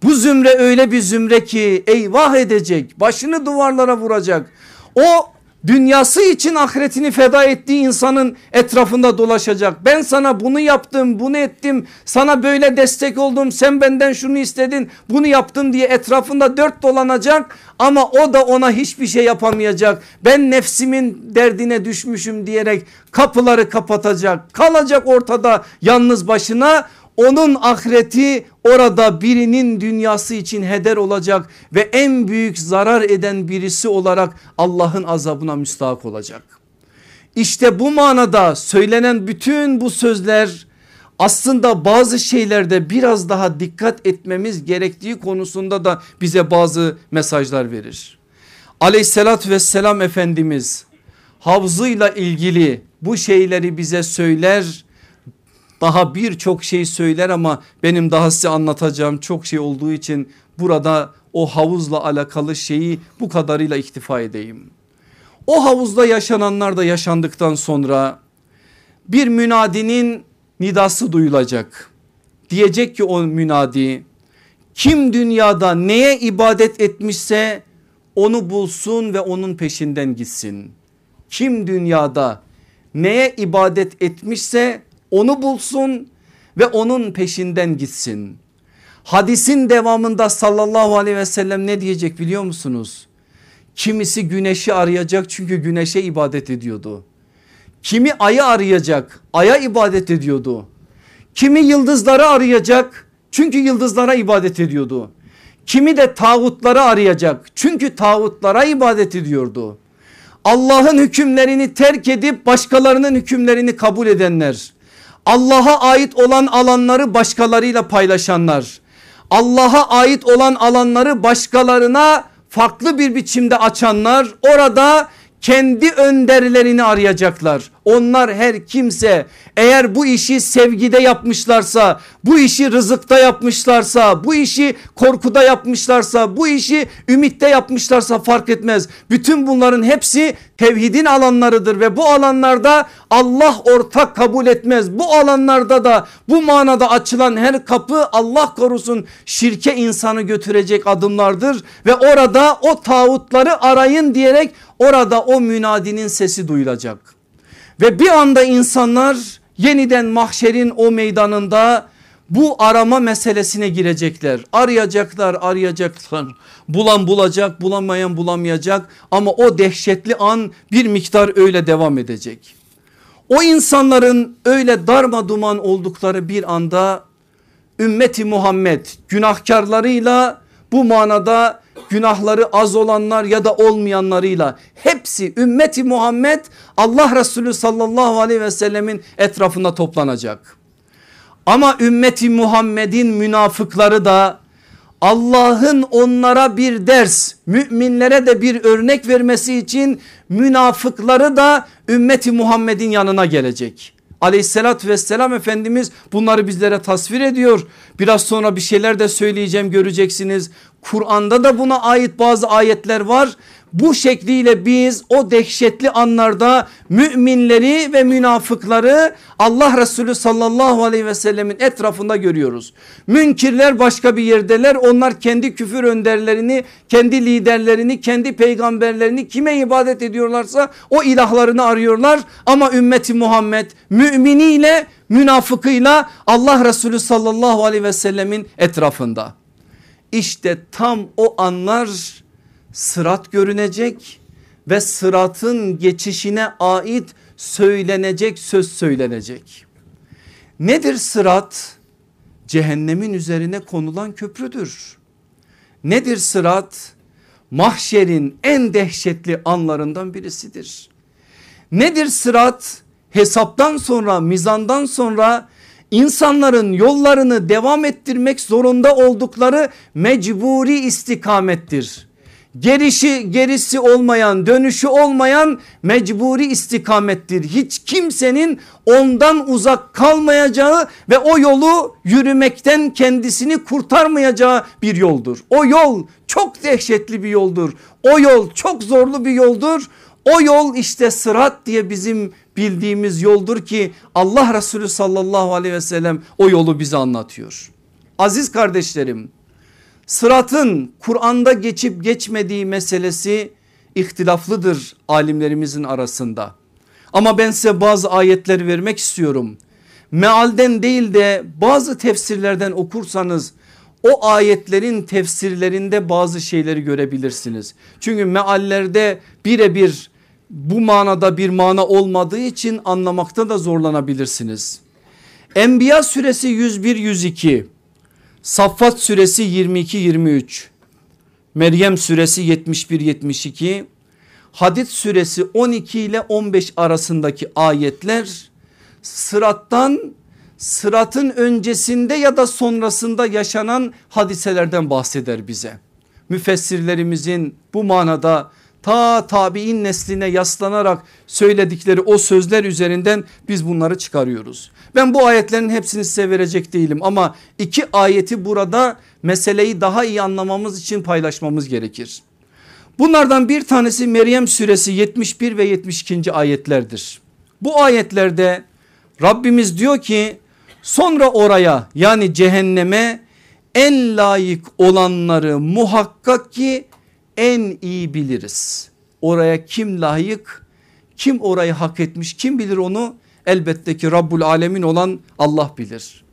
Bu zümre öyle bir zümre ki eyvah edecek başını duvarlara vuracak. O dünyası için ahiretini feda ettiği insanın etrafında dolaşacak. Ben sana bunu yaptım bunu ettim sana böyle destek oldum sen benden şunu istedin bunu yaptım diye etrafında dört dolanacak ama o da ona hiçbir şey yapamayacak. Ben nefsimin derdine düşmüşüm diyerek kapıları kapatacak kalacak ortada yalnız başına onun ahireti orada birinin dünyası için heder olacak ve en büyük zarar eden birisi olarak Allah'ın azabına müstahak olacak. İşte bu manada söylenen bütün bu sözler aslında bazı şeylerde biraz daha dikkat etmemiz gerektiği konusunda da bize bazı mesajlar verir. Aleyhissalatü vesselam Efendimiz havzıyla ilgili bu şeyleri bize söyler daha birçok şey söyler ama benim daha size anlatacağım çok şey olduğu için burada o havuzla alakalı şeyi bu kadarıyla iktifa edeyim. O havuzda yaşananlar da yaşandıktan sonra bir münadinin nidası duyulacak. Diyecek ki o münadi kim dünyada neye ibadet etmişse onu bulsun ve onun peşinden gitsin. Kim dünyada neye ibadet etmişse onu bulsun ve onun peşinden gitsin. Hadisin devamında sallallahu aleyhi ve sellem ne diyecek biliyor musunuz? Kimisi güneşi arayacak çünkü güneşe ibadet ediyordu. Kimi ayı arayacak aya ibadet ediyordu. Kimi yıldızları arayacak çünkü yıldızlara ibadet ediyordu. Kimi de tağutları arayacak çünkü tağutlara ibadet ediyordu. Allah'ın hükümlerini terk edip başkalarının hükümlerini kabul edenler Allah'a ait olan alanları başkalarıyla paylaşanlar. Allah'a ait olan alanları başkalarına farklı bir biçimde açanlar orada kendi önderlerini arayacaklar. Onlar her kimse eğer bu işi sevgide yapmışlarsa, bu işi rızıkta yapmışlarsa, bu işi korkuda yapmışlarsa, bu işi ümitte yapmışlarsa fark etmez. Bütün bunların hepsi tevhidin alanlarıdır ve bu alanlarda Allah ortak kabul etmez. Bu alanlarda da bu manada açılan her kapı Allah korusun şirke insanı götürecek adımlardır ve orada o tağutları arayın diyerek orada o münadinin sesi duyulacak. Ve bir anda insanlar yeniden mahşerin o meydanında bu arama meselesine girecekler. Arayacaklar arayacaklar bulan bulacak bulamayan bulamayacak ama o dehşetli an bir miktar öyle devam edecek. O insanların öyle darma duman oldukları bir anda ümmeti Muhammed günahkarlarıyla bu manada günahları az olanlar ya da olmayanlarıyla hepsi ümmeti Muhammed Allah Resulü sallallahu aleyhi ve sellemin etrafında toplanacak. Ama ümmeti Muhammed'in münafıkları da Allah'ın onlara bir ders müminlere de bir örnek vermesi için münafıkları da ümmeti Muhammed'in yanına gelecek. Aleyhissalatü vesselam Efendimiz bunları bizlere tasvir ediyor. Biraz sonra bir şeyler de söyleyeceğim göreceksiniz. Kur'an'da da buna ait bazı ayetler var bu şekliyle biz o dehşetli anlarda müminleri ve münafıkları Allah Resulü sallallahu aleyhi ve sellemin etrafında görüyoruz. Münkirler başka bir yerdeler onlar kendi küfür önderlerini kendi liderlerini kendi peygamberlerini kime ibadet ediyorlarsa o ilahlarını arıyorlar. Ama ümmeti Muhammed müminiyle münafıkıyla Allah Resulü sallallahu aleyhi ve sellemin etrafında. İşte tam o anlar sırat görünecek ve sıratın geçişine ait söylenecek söz söylenecek. Nedir sırat? Cehennemin üzerine konulan köprüdür. Nedir sırat? Mahşerin en dehşetli anlarından birisidir. Nedir sırat? Hesaptan sonra mizandan sonra insanların yollarını devam ettirmek zorunda oldukları mecburi istikamettir gerişi gerisi olmayan dönüşü olmayan mecburi istikamettir. Hiç kimsenin ondan uzak kalmayacağı ve o yolu yürümekten kendisini kurtarmayacağı bir yoldur. O yol çok dehşetli bir yoldur. O yol çok zorlu bir yoldur. O yol işte sırat diye bizim bildiğimiz yoldur ki Allah Resulü sallallahu aleyhi ve sellem o yolu bize anlatıyor. Aziz kardeşlerim sıratın Kur'an'da geçip geçmediği meselesi ihtilaflıdır alimlerimizin arasında. Ama ben size bazı ayetler vermek istiyorum. Mealden değil de bazı tefsirlerden okursanız o ayetlerin tefsirlerinde bazı şeyleri görebilirsiniz. Çünkü meallerde birebir bu manada bir mana olmadığı için anlamakta da zorlanabilirsiniz. Enbiya suresi 101-102, Saffat suresi 22-23, Meryem suresi 71-72, Hadid suresi 12 ile 15 arasındaki ayetler sırattan sıratın öncesinde ya da sonrasında yaşanan hadiselerden bahseder bize. Müfessirlerimizin bu manada ta tabi'in nesline yaslanarak söyledikleri o sözler üzerinden biz bunları çıkarıyoruz. Ben bu ayetlerin hepsini size verecek değilim ama iki ayeti burada meseleyi daha iyi anlamamız için paylaşmamız gerekir. Bunlardan bir tanesi Meryem suresi 71 ve 72. ayetlerdir. Bu ayetlerde Rabbimiz diyor ki sonra oraya yani cehenneme en layık olanları muhakkak ki en iyi biliriz. Oraya kim layık kim orayı hak etmiş kim bilir onu elbette ki Rabbul Alemin olan Allah bilir.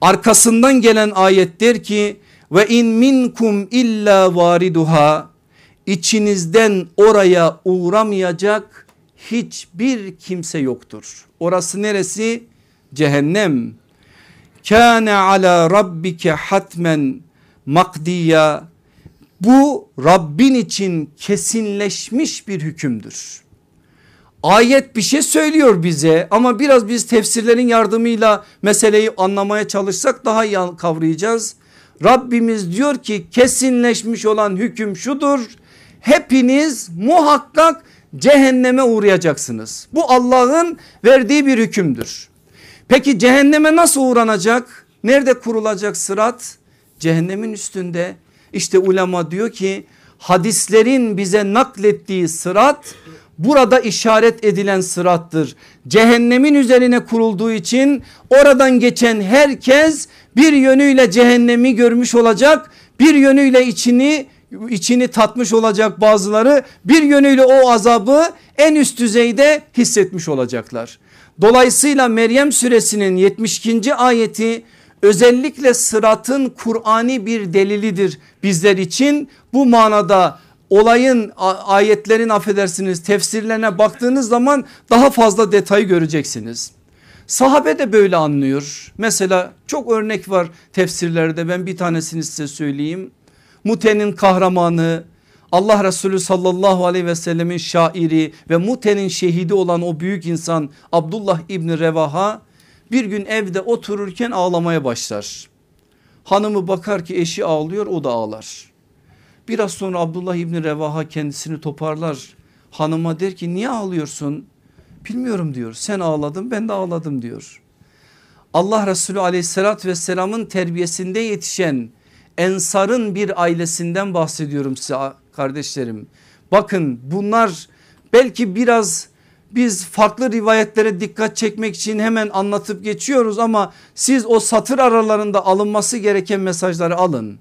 Arkasından gelen ayet der ki ve in minkum illa variduha içinizden oraya uğramayacak hiçbir kimse yoktur. Orası neresi? Cehennem. Kâne ala rabbike hatmen makdiya. Bu Rabbin için kesinleşmiş bir hükümdür. Ayet bir şey söylüyor bize ama biraz biz tefsirlerin yardımıyla meseleyi anlamaya çalışsak daha iyi kavrayacağız. Rabbimiz diyor ki kesinleşmiş olan hüküm şudur. Hepiniz muhakkak cehenneme uğrayacaksınız. Bu Allah'ın verdiği bir hükümdür. Peki cehenneme nasıl uğranacak? Nerede kurulacak sırat? Cehennemin üstünde. İşte ulema diyor ki hadislerin bize naklettiği sırat burada işaret edilen sırattır. Cehennemin üzerine kurulduğu için oradan geçen herkes bir yönüyle cehennemi görmüş olacak. Bir yönüyle içini içini tatmış olacak bazıları bir yönüyle o azabı en üst düzeyde hissetmiş olacaklar. Dolayısıyla Meryem suresinin 72. ayeti özellikle sıratın Kur'ani bir delilidir bizler için. Bu manada olayın ayetlerin affedersiniz tefsirlerine baktığınız zaman daha fazla detayı göreceksiniz. Sahabe de böyle anlıyor. Mesela çok örnek var tefsirlerde ben bir tanesini size söyleyeyim. Mute'nin kahramanı Allah Resulü sallallahu aleyhi ve sellemin şairi ve Mute'nin şehidi olan o büyük insan Abdullah İbni Revaha bir gün evde otururken ağlamaya başlar. Hanımı bakar ki eşi ağlıyor o da ağlar. Biraz sonra Abdullah İbni Revaha kendisini toparlar. Hanıma der ki niye ağlıyorsun? Bilmiyorum diyor sen ağladın ben de ağladım diyor. Allah Resulü aleyhissalatü vesselamın terbiyesinde yetişen Ensar'ın bir ailesinden bahsediyorum size kardeşlerim. Bakın bunlar belki biraz biz farklı rivayetlere dikkat çekmek için hemen anlatıp geçiyoruz ama siz o satır aralarında alınması gereken mesajları alın.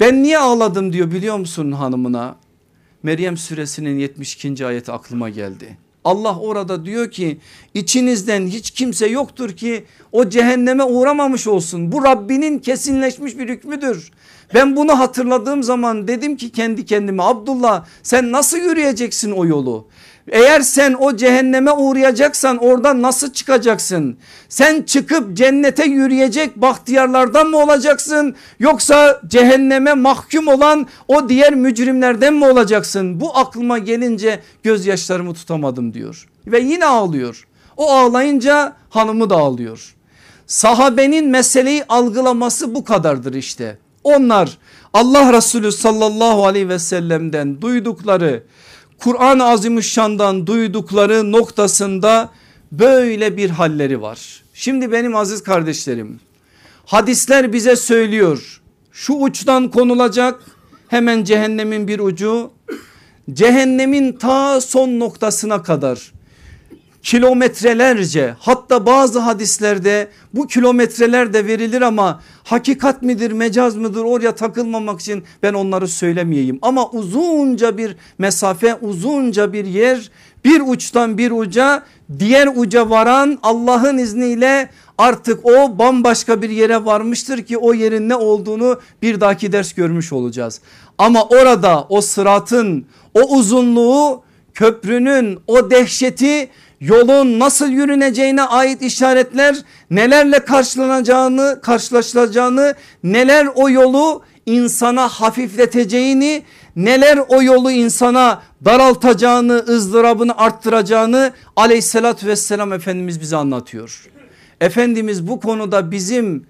Ben niye ağladım diyor biliyor musun hanımına? Meryem suresinin 72. ayeti aklıma geldi. Allah orada diyor ki içinizden hiç kimse yoktur ki o cehenneme uğramamış olsun. Bu Rabbinin kesinleşmiş bir hükmüdür. Ben bunu hatırladığım zaman dedim ki kendi kendime Abdullah sen nasıl yürüyeceksin o yolu? Eğer sen o cehenneme uğrayacaksan oradan nasıl çıkacaksın? Sen çıkıp cennete yürüyecek bahtiyarlardan mı olacaksın? Yoksa cehenneme mahkum olan o diğer mücrimlerden mi olacaksın? Bu aklıma gelince gözyaşlarımı tutamadım diyor. Ve yine ağlıyor. O ağlayınca hanımı da ağlıyor. Sahabenin meseleyi algılaması bu kadardır işte. Onlar Allah Resulü sallallahu aleyhi ve sellem'den duydukları Kur'an-ı Azimüşşan'dan duydukları noktasında böyle bir halleri var. Şimdi benim aziz kardeşlerim hadisler bize söylüyor şu uçtan konulacak hemen cehennemin bir ucu cehennemin ta son noktasına kadar kilometrelerce hatta bazı hadislerde bu kilometreler de verilir ama hakikat midir mecaz mıdır oraya takılmamak için ben onları söylemeyeyim. Ama uzunca bir mesafe uzunca bir yer bir uçtan bir uca diğer uca varan Allah'ın izniyle artık o bambaşka bir yere varmıştır ki o yerin ne olduğunu bir dahaki ders görmüş olacağız. Ama orada o sıratın o uzunluğu köprünün o dehşeti yolun nasıl yürüneceğine ait işaretler nelerle karşılanacağını karşılaşılacağını neler o yolu insana hafifleteceğini neler o yolu insana daraltacağını ızdırabını arttıracağını aleyhissalatü vesselam Efendimiz bize anlatıyor. Efendimiz bu konuda bizim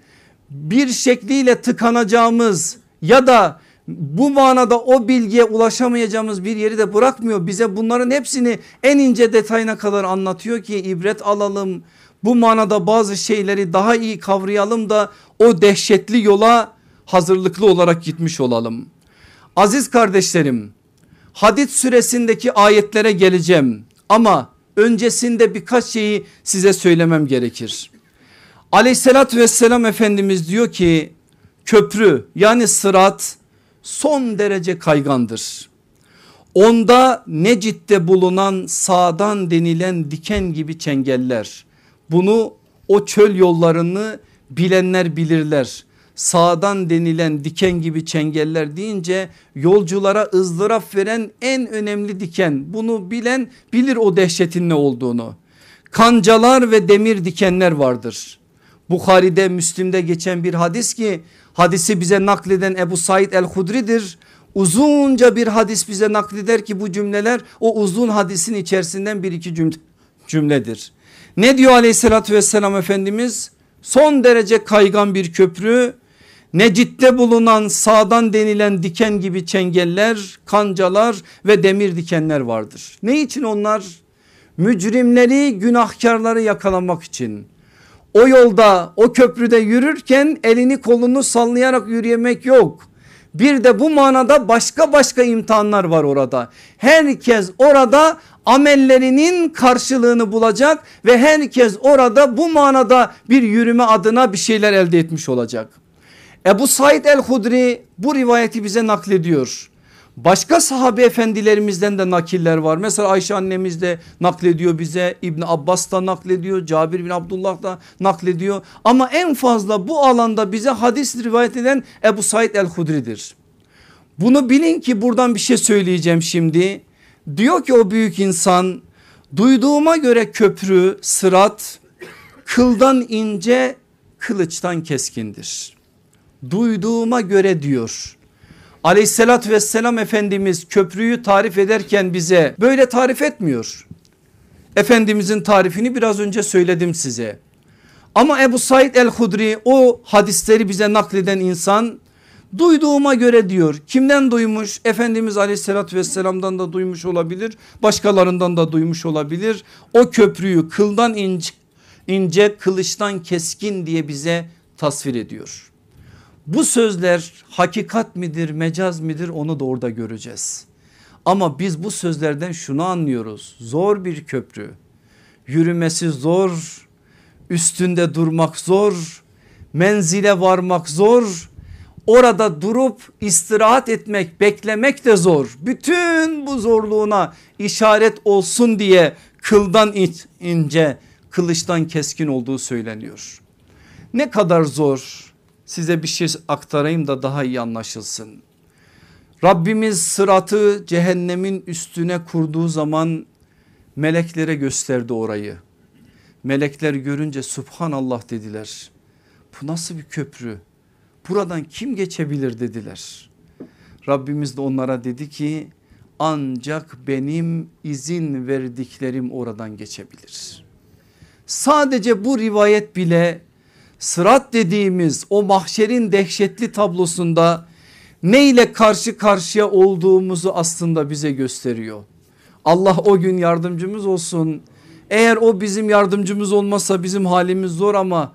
bir şekliyle tıkanacağımız ya da bu manada o bilgiye ulaşamayacağımız bir yeri de bırakmıyor. Bize bunların hepsini en ince detayına kadar anlatıyor ki ibret alalım. Bu manada bazı şeyleri daha iyi kavrayalım da o dehşetli yola hazırlıklı olarak gitmiş olalım. Aziz kardeşlerim hadit süresindeki ayetlere geleceğim ama öncesinde birkaç şeyi size söylemem gerekir. Aleyhissalatü vesselam Efendimiz diyor ki köprü yani sırat son derece kaygandır. Onda Necit'te bulunan sağdan denilen diken gibi çengeller. Bunu o çöl yollarını bilenler bilirler. Sağdan denilen diken gibi çengeller deyince yolculara ızdırap veren en önemli diken. Bunu bilen bilir o dehşetin ne olduğunu. Kancalar ve demir dikenler vardır. Bukhari'de Müslim'de geçen bir hadis ki hadisi bize nakleden Ebu Said el-Hudri'dir. Uzunca bir hadis bize nakleder ki bu cümleler o uzun hadisin içerisinden bir iki cümle, cümledir. Ne diyor aleyhissalatü vesselam Efendimiz? Son derece kaygan bir köprü Necit'te bulunan sağdan denilen diken gibi çengeller, kancalar ve demir dikenler vardır. Ne için onlar? Mücrimleri, günahkarları yakalamak için o yolda o köprüde yürürken elini kolunu sallayarak yürüyemek yok. Bir de bu manada başka başka imtihanlar var orada. Herkes orada amellerinin karşılığını bulacak ve herkes orada bu manada bir yürüme adına bir şeyler elde etmiş olacak. Ebu Said el-Hudri bu rivayeti bize naklediyor. Başka sahabe efendilerimizden de nakiller var. Mesela Ayşe annemiz de naklediyor bize. İbni Abbas da naklediyor. Cabir bin Abdullah da naklediyor. Ama en fazla bu alanda bize hadis rivayet eden Ebu Said el-Hudri'dir. Bunu bilin ki buradan bir şey söyleyeceğim şimdi. Diyor ki o büyük insan duyduğuma göre köprü sırat kıldan ince kılıçtan keskindir. Duyduğuma göre diyor aleyhissalatü vesselam Efendimiz köprüyü tarif ederken bize böyle tarif etmiyor. Efendimizin tarifini biraz önce söyledim size. Ama Ebu Said el-Hudri o hadisleri bize nakleden insan duyduğuma göre diyor. Kimden duymuş? Efendimiz aleyhissalatü vesselamdan da duymuş olabilir. Başkalarından da duymuş olabilir. O köprüyü kıldan ince, ince kılıçtan keskin diye bize tasvir ediyor. Bu sözler hakikat midir mecaz midir onu da orada göreceğiz. Ama biz bu sözlerden şunu anlıyoruz. Zor bir köprü. Yürümesi zor. Üstünde durmak zor. Menzile varmak zor. Orada durup istirahat etmek, beklemek de zor. Bütün bu zorluğuna işaret olsun diye kıldan ince, kılıçtan keskin olduğu söyleniyor. Ne kadar zor size bir şey aktarayım da daha iyi anlaşılsın. Rabbimiz sıratı cehennemin üstüne kurduğu zaman meleklere gösterdi orayı. Melekler görünce subhanallah dediler. Bu nasıl bir köprü? Buradan kim geçebilir dediler. Rabbimiz de onlara dedi ki ancak benim izin verdiklerim oradan geçebilir. Sadece bu rivayet bile sırat dediğimiz o mahşerin dehşetli tablosunda ne ile karşı karşıya olduğumuzu aslında bize gösteriyor. Allah o gün yardımcımız olsun. Eğer o bizim yardımcımız olmazsa bizim halimiz zor ama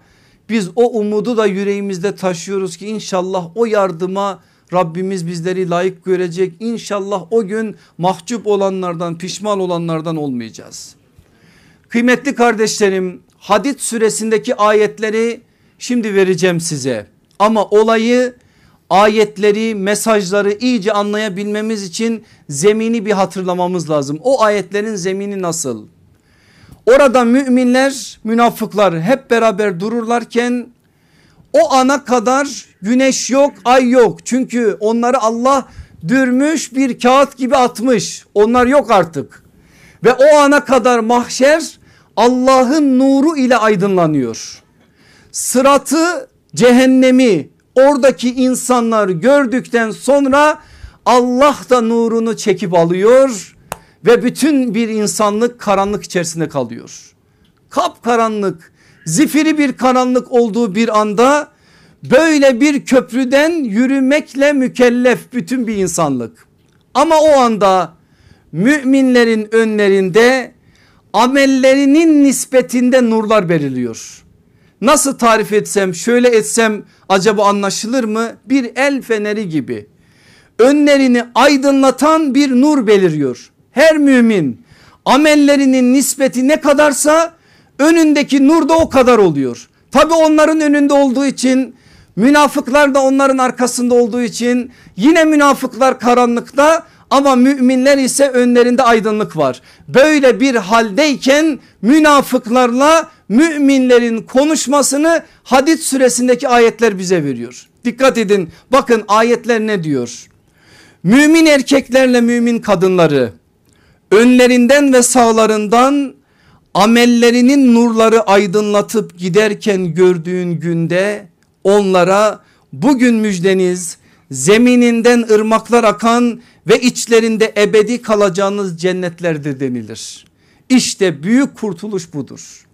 biz o umudu da yüreğimizde taşıyoruz ki inşallah o yardıma Rabbimiz bizleri layık görecek. İnşallah o gün mahcup olanlardan pişman olanlardan olmayacağız. Kıymetli kardeşlerim Hadid suresindeki ayetleri şimdi vereceğim size. Ama olayı ayetleri mesajları iyice anlayabilmemiz için zemini bir hatırlamamız lazım. O ayetlerin zemini nasıl? Orada müminler münafıklar hep beraber dururlarken o ana kadar güneş yok ay yok. Çünkü onları Allah dürmüş bir kağıt gibi atmış. Onlar yok artık. Ve o ana kadar mahşer Allah'ın nuru ile aydınlanıyor. Sıratı cehennemi oradaki insanlar gördükten sonra Allah da nurunu çekip alıyor ve bütün bir insanlık karanlık içerisinde kalıyor. Kap karanlık zifiri bir karanlık olduğu bir anda böyle bir köprüden yürümekle mükellef bütün bir insanlık. Ama o anda müminlerin önlerinde amellerinin nispetinde nurlar veriliyor. Nasıl tarif etsem şöyle etsem acaba anlaşılır mı? Bir el feneri gibi önlerini aydınlatan bir nur beliriyor. Her mümin amellerinin nispeti ne kadarsa önündeki nur da o kadar oluyor. Tabi onların önünde olduğu için münafıklar da onların arkasında olduğu için yine münafıklar karanlıkta ama müminler ise önlerinde aydınlık var. Böyle bir haldeyken münafıklarla müminlerin konuşmasını hadis süresindeki ayetler bize veriyor. Dikkat edin bakın ayetler ne diyor? Mümin erkeklerle mümin kadınları önlerinden ve sağlarından amellerinin nurları aydınlatıp giderken gördüğün günde onlara bugün müjdeniz zemininden ırmaklar akan ve içlerinde ebedi kalacağınız cennetlerdir denilir. İşte büyük kurtuluş budur.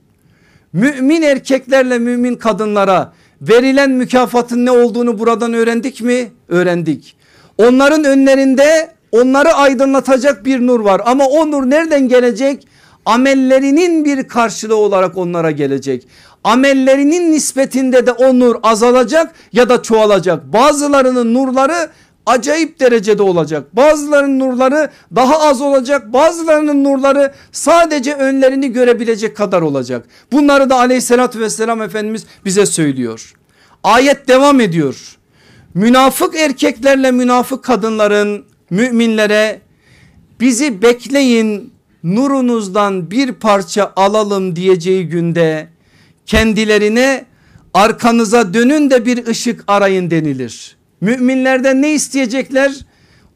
Mümin erkeklerle mümin kadınlara verilen mükafatın ne olduğunu buradan öğrendik mi? Öğrendik. Onların önlerinde onları aydınlatacak bir nur var ama o nur nereden gelecek? Amellerinin bir karşılığı olarak onlara gelecek. Amellerinin nispetinde de o nur azalacak ya da çoğalacak. Bazılarının nurları acayip derecede olacak. Bazılarının nurları daha az olacak. Bazılarının nurları sadece önlerini görebilecek kadar olacak. Bunları da aleyhissalatü vesselam Efendimiz bize söylüyor. Ayet devam ediyor. Münafık erkeklerle münafık kadınların müminlere bizi bekleyin nurunuzdan bir parça alalım diyeceği günde kendilerine arkanıza dönün de bir ışık arayın denilir. Müminlerden ne isteyecekler?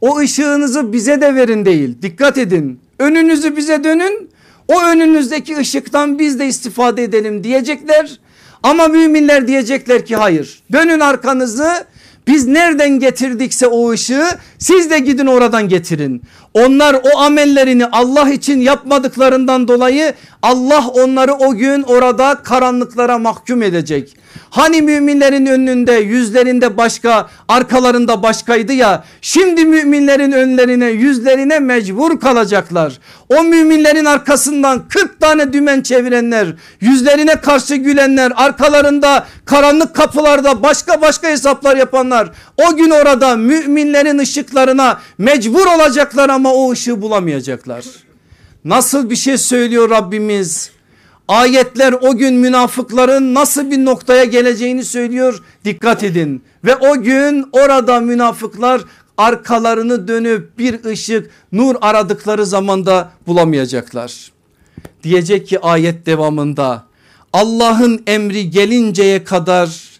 O ışığınızı bize de verin değil. Dikkat edin. Önünüzü bize dönün. O önünüzdeki ışıktan biz de istifade edelim diyecekler. Ama müminler diyecekler ki hayır. Dönün arkanızı biz nereden getirdikse o ışığı siz de gidin oradan getirin. Onlar o amellerini Allah için yapmadıklarından dolayı Allah onları o gün orada karanlıklara mahkum edecek. Hani müminlerin önünde yüzlerinde başka arkalarında başkaydı ya şimdi müminlerin önlerine yüzlerine mecbur kalacaklar. O müminlerin arkasından 40 tane dümen çevirenler yüzlerine karşı gülenler arkalarında karanlık kapılarda başka başka hesaplar yapanlar o gün orada müminlerin ışıklarına mecbur olacaklar ama o ışığı bulamayacaklar. Nasıl bir şey söylüyor Rabbimiz? Ayetler o gün münafıkların nasıl bir noktaya geleceğini söylüyor. Dikkat edin. Ve o gün orada münafıklar arkalarını dönüp bir ışık nur aradıkları zamanda bulamayacaklar. Diyecek ki ayet devamında Allah'ın emri gelinceye kadar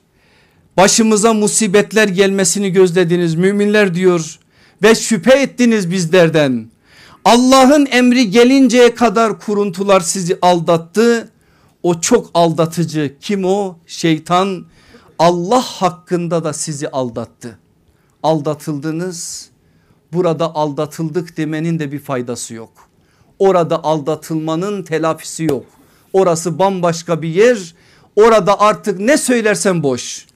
başımıza musibetler gelmesini gözlediniz müminler diyor ve şüphe ettiniz bizlerden. Allah'ın emri gelinceye kadar kuruntular sizi aldattı. O çok aldatıcı kim o? Şeytan Allah hakkında da sizi aldattı. Aldatıldınız burada aldatıldık demenin de bir faydası yok. Orada aldatılmanın telafisi yok. Orası bambaşka bir yer. Orada artık ne söylersen boş.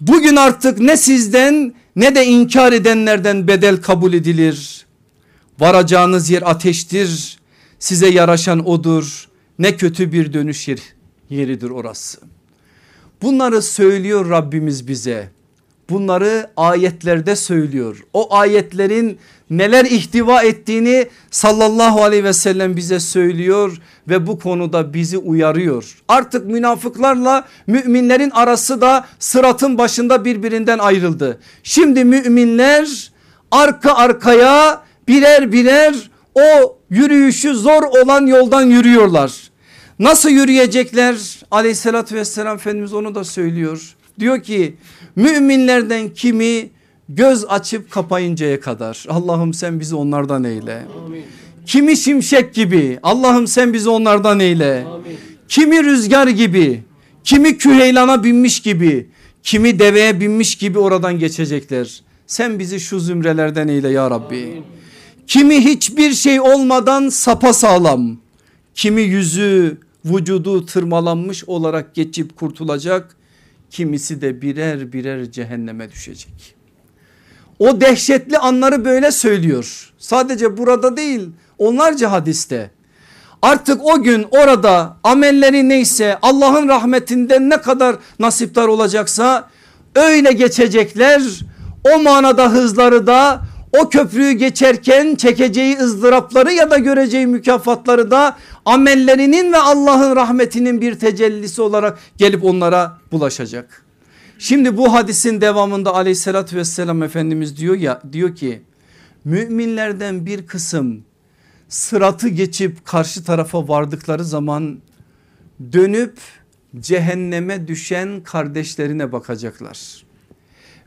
Bugün artık ne sizden ne de inkar edenlerden bedel kabul edilir. Varacağınız yer ateştir. Size yaraşan odur. Ne kötü bir dönüş yer, yeridir orası. Bunları söylüyor Rabbimiz bize. Bunları ayetlerde söylüyor. O ayetlerin neler ihtiva ettiğini sallallahu aleyhi ve sellem bize söylüyor ve bu konuda bizi uyarıyor. Artık münafıklarla müminlerin arası da sıratın başında birbirinden ayrıldı. Şimdi müminler arka arkaya birer birer o yürüyüşü zor olan yoldan yürüyorlar. Nasıl yürüyecekler? Aleyhissalatü vesselam Efendimiz onu da söylüyor. Diyor ki müminlerden kimi göz açıp kapayıncaya kadar Allah'ım sen bizi onlardan eyle. Amin. Kimi şimşek gibi Allah'ım sen bizi onlardan eyle. Amin. Kimi rüzgar gibi kimi küheylana binmiş gibi kimi deveye binmiş gibi oradan geçecekler. Sen bizi şu zümrelerden eyle ya Rabbi. Amin. Kimi hiçbir şey olmadan sapa sağlam kimi yüzü vücudu tırmalanmış olarak geçip kurtulacak kimisi de birer birer cehenneme düşecek. O dehşetli anları böyle söylüyor. Sadece burada değil onlarca hadiste. Artık o gün orada amelleri neyse Allah'ın rahmetinden ne kadar nasiptar olacaksa öyle geçecekler. O manada hızları da o köprüyü geçerken çekeceği ızdırapları ya da göreceği mükafatları da amellerinin ve Allah'ın rahmetinin bir tecellisi olarak gelip onlara bulaşacak. Şimdi bu hadisin devamında aleyhissalatü vesselam Efendimiz diyor ya diyor ki müminlerden bir kısım sıratı geçip karşı tarafa vardıkları zaman dönüp cehenneme düşen kardeşlerine bakacaklar.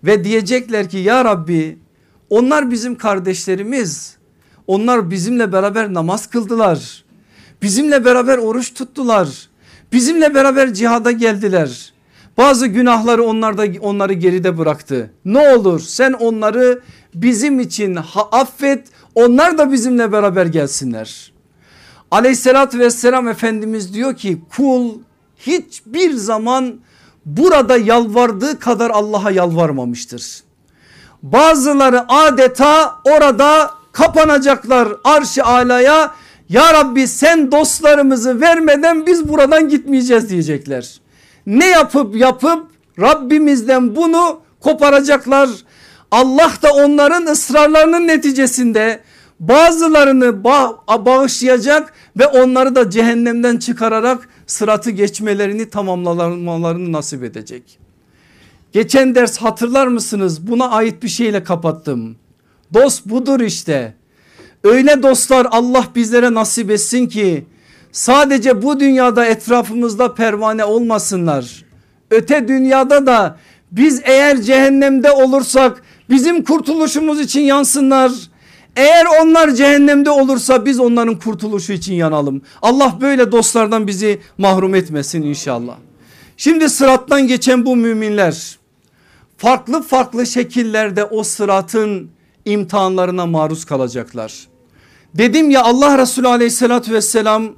Ve diyecekler ki ya Rabbi onlar bizim kardeşlerimiz. Onlar bizimle beraber namaz kıldılar. Bizimle beraber oruç tuttular. Bizimle beraber cihada geldiler. Bazı günahları onlar onları geride bıraktı. Ne olur sen onları bizim için affet. Onlar da bizimle beraber gelsinler. Aleyhissalatü vesselam Efendimiz diyor ki kul hiçbir zaman burada yalvardığı kadar Allah'a yalvarmamıştır. Bazıları adeta orada kapanacaklar arş-ı alaya. Ya Rabbi sen dostlarımızı vermeden biz buradan gitmeyeceğiz diyecekler. Ne yapıp yapıp Rabbimizden bunu koparacaklar. Allah da onların ısrarlarının neticesinde bazılarını bağışlayacak ve onları da cehennemden çıkararak sıratı geçmelerini tamamlamalarını nasip edecek. Geçen ders hatırlar mısınız? Buna ait bir şeyle kapattım. Dost budur işte. Öyle dostlar Allah bizlere nasip etsin ki sadece bu dünyada etrafımızda pervane olmasınlar. Öte dünyada da biz eğer cehennemde olursak bizim kurtuluşumuz için yansınlar. Eğer onlar cehennemde olursa biz onların kurtuluşu için yanalım. Allah böyle dostlardan bizi mahrum etmesin inşallah. Şimdi sırattan geçen bu müminler farklı farklı şekillerde o sıratın imtihanlarına maruz kalacaklar. Dedim ya Allah Resulü aleyhissalatü vesselam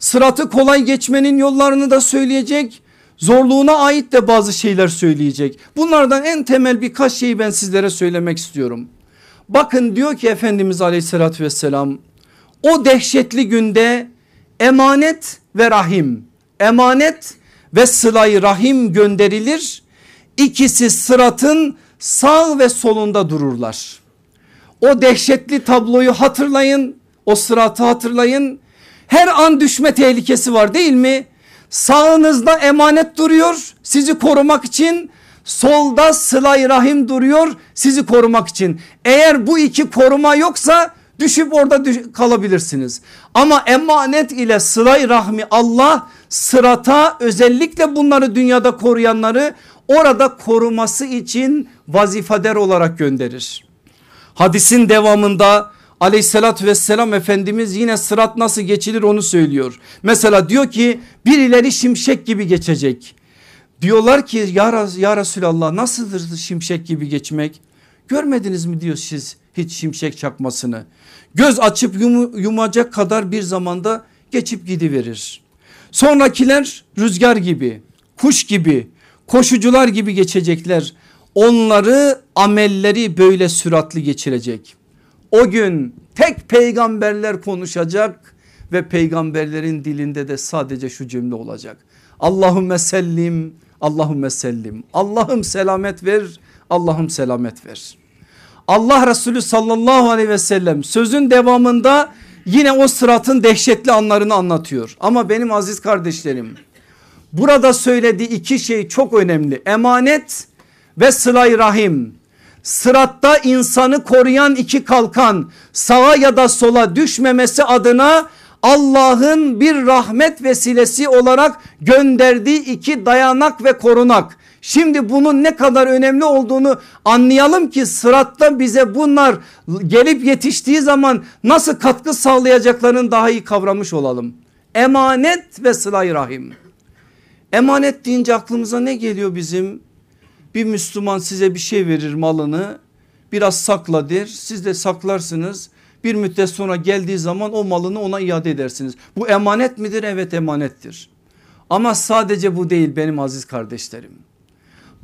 sıratı kolay geçmenin yollarını da söyleyecek. Zorluğuna ait de bazı şeyler söyleyecek. Bunlardan en temel birkaç şeyi ben sizlere söylemek istiyorum. Bakın diyor ki Efendimiz aleyhissalatü vesselam o dehşetli günde emanet ve rahim emanet ve sılayı rahim gönderilir İkisi sıratın sağ ve solunda dururlar. O dehşetli tabloyu hatırlayın. O sıratı hatırlayın. Her an düşme tehlikesi var değil mi? Sağınızda emanet duruyor sizi korumak için. Solda sılay rahim duruyor sizi korumak için. Eğer bu iki koruma yoksa düşüp orada düş kalabilirsiniz. Ama emanet ile sılay rahmi Allah sırata özellikle bunları dünyada koruyanları orada koruması için vazifeder olarak gönderir. Hadisin devamında aleyhissalatü vesselam Efendimiz yine sırat nasıl geçilir onu söylüyor. Mesela diyor ki birileri şimşek gibi geçecek. Diyorlar ki ya, ya Resulallah nasıldır şimşek gibi geçmek? Görmediniz mi diyor siz hiç şimşek çakmasını? Göz açıp yum, yumacak kadar bir zamanda geçip gidiverir. Sonrakiler rüzgar gibi, kuş gibi, koşucular gibi geçecekler. Onları amelleri böyle süratli geçirecek. O gün tek peygamberler konuşacak ve peygamberlerin dilinde de sadece şu cümle olacak. Allahümme sellim, Allahümme sellim. Allah'ım selamet ver, Allah'ım selamet ver. Allah Resulü sallallahu aleyhi ve sellem sözün devamında yine o sıratın dehşetli anlarını anlatıyor. Ama benim aziz kardeşlerim burada söylediği iki şey çok önemli. Emanet ve sılay rahim. Sıratta insanı koruyan iki kalkan sağa ya da sola düşmemesi adına Allah'ın bir rahmet vesilesi olarak gönderdiği iki dayanak ve korunak. Şimdi bunun ne kadar önemli olduğunu anlayalım ki sıratta bize bunlar gelip yetiştiği zaman nasıl katkı sağlayacaklarını daha iyi kavramış olalım. Emanet ve sıla rahim. Emanet deyince aklımıza ne geliyor bizim? Bir Müslüman size bir şey verir malını biraz sakla der siz de saklarsınız. Bir müddet sonra geldiği zaman o malını ona iade edersiniz. Bu emanet midir? Evet emanettir. Ama sadece bu değil benim aziz kardeşlerim.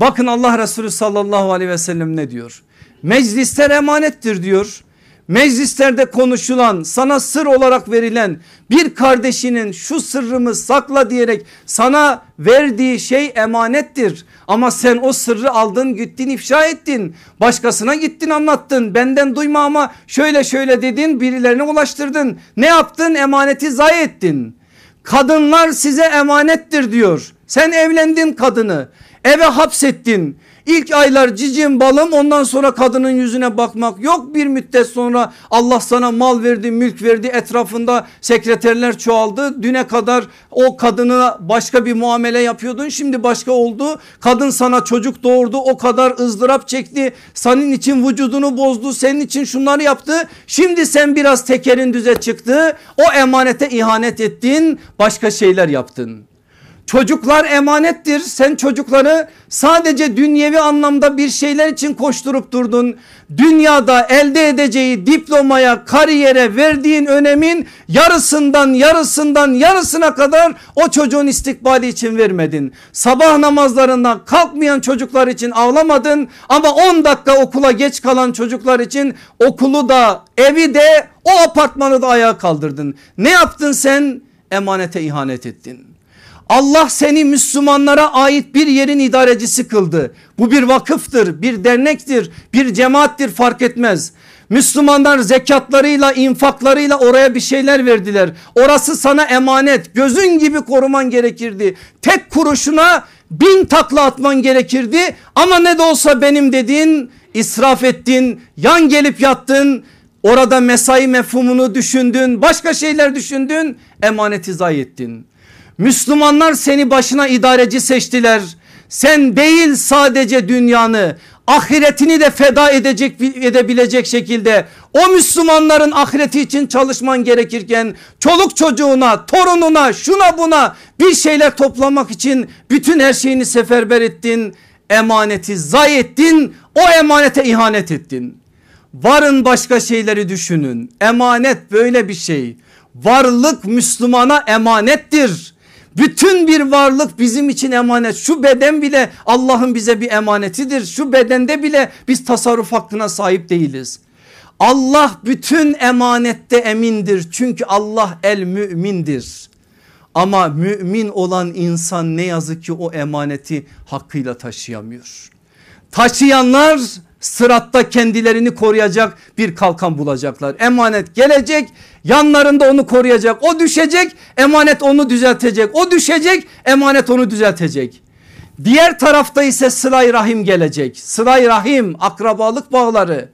Bakın Allah Resulü sallallahu aleyhi ve sellem ne diyor? Meclisler emanettir diyor. Meclislerde konuşulan sana sır olarak verilen bir kardeşinin şu sırrımı sakla diyerek sana verdiği şey emanettir. Ama sen o sırrı aldın gittin ifşa ettin başkasına gittin anlattın benden duyma ama şöyle şöyle dedin birilerine ulaştırdın. Ne yaptın emaneti zayi ettin. Kadınlar size emanettir diyor. Sen evlendin kadını eve hapsettin. İlk aylar cicim balım ondan sonra kadının yüzüne bakmak yok. Bir müddet sonra Allah sana mal verdi mülk verdi etrafında sekreterler çoğaldı. Düne kadar o kadına başka bir muamele yapıyordun şimdi başka oldu. Kadın sana çocuk doğurdu o kadar ızdırap çekti. Senin için vücudunu bozdu senin için şunları yaptı. Şimdi sen biraz tekerin düze çıktı. O emanete ihanet ettin başka şeyler yaptın. Çocuklar emanettir. Sen çocukları sadece dünyevi anlamda bir şeyler için koşturup durdun. Dünyada elde edeceği diplomaya, kariyere verdiğin önemin yarısından yarısından yarısına kadar o çocuğun istikbali için vermedin. Sabah namazlarından kalkmayan çocuklar için ağlamadın ama 10 dakika okula geç kalan çocuklar için okulu da evi de o apartmanı da ayağa kaldırdın. Ne yaptın sen? Emanete ihanet ettin. Allah seni Müslümanlara ait bir yerin idarecisi kıldı. Bu bir vakıftır, bir dernektir, bir cemaattir fark etmez. Müslümanlar zekatlarıyla infaklarıyla oraya bir şeyler verdiler. Orası sana emanet gözün gibi koruman gerekirdi. Tek kuruşuna bin takla atman gerekirdi ama ne de olsa benim dedin israf ettin yan gelip yattın orada mesai mefhumunu düşündün başka şeyler düşündün emaneti zayi ettin. Müslümanlar seni başına idareci seçtiler. Sen değil sadece dünyanı ahiretini de feda edecek edebilecek şekilde o Müslümanların ahireti için çalışman gerekirken çoluk çocuğuna torununa şuna buna bir şeyler toplamak için bütün her şeyini seferber ettin emaneti zayi ettin o emanete ihanet ettin. Varın başka şeyleri düşünün. Emanet böyle bir şey. Varlık Müslümana emanettir bütün bir varlık bizim için emanet. Şu beden bile Allah'ın bize bir emanetidir. Şu bedende bile biz tasarruf hakkına sahip değiliz. Allah bütün emanette emindir. Çünkü Allah el mümindir. Ama mümin olan insan ne yazık ki o emaneti hakkıyla taşıyamıyor. Taşıyanlar sıratta kendilerini koruyacak bir kalkan bulacaklar. Emanet gelecek yanlarında onu koruyacak. O düşecek emanet onu düzeltecek. O düşecek emanet onu düzeltecek. Diğer tarafta ise sılay rahim gelecek. Sılay rahim akrabalık bağları.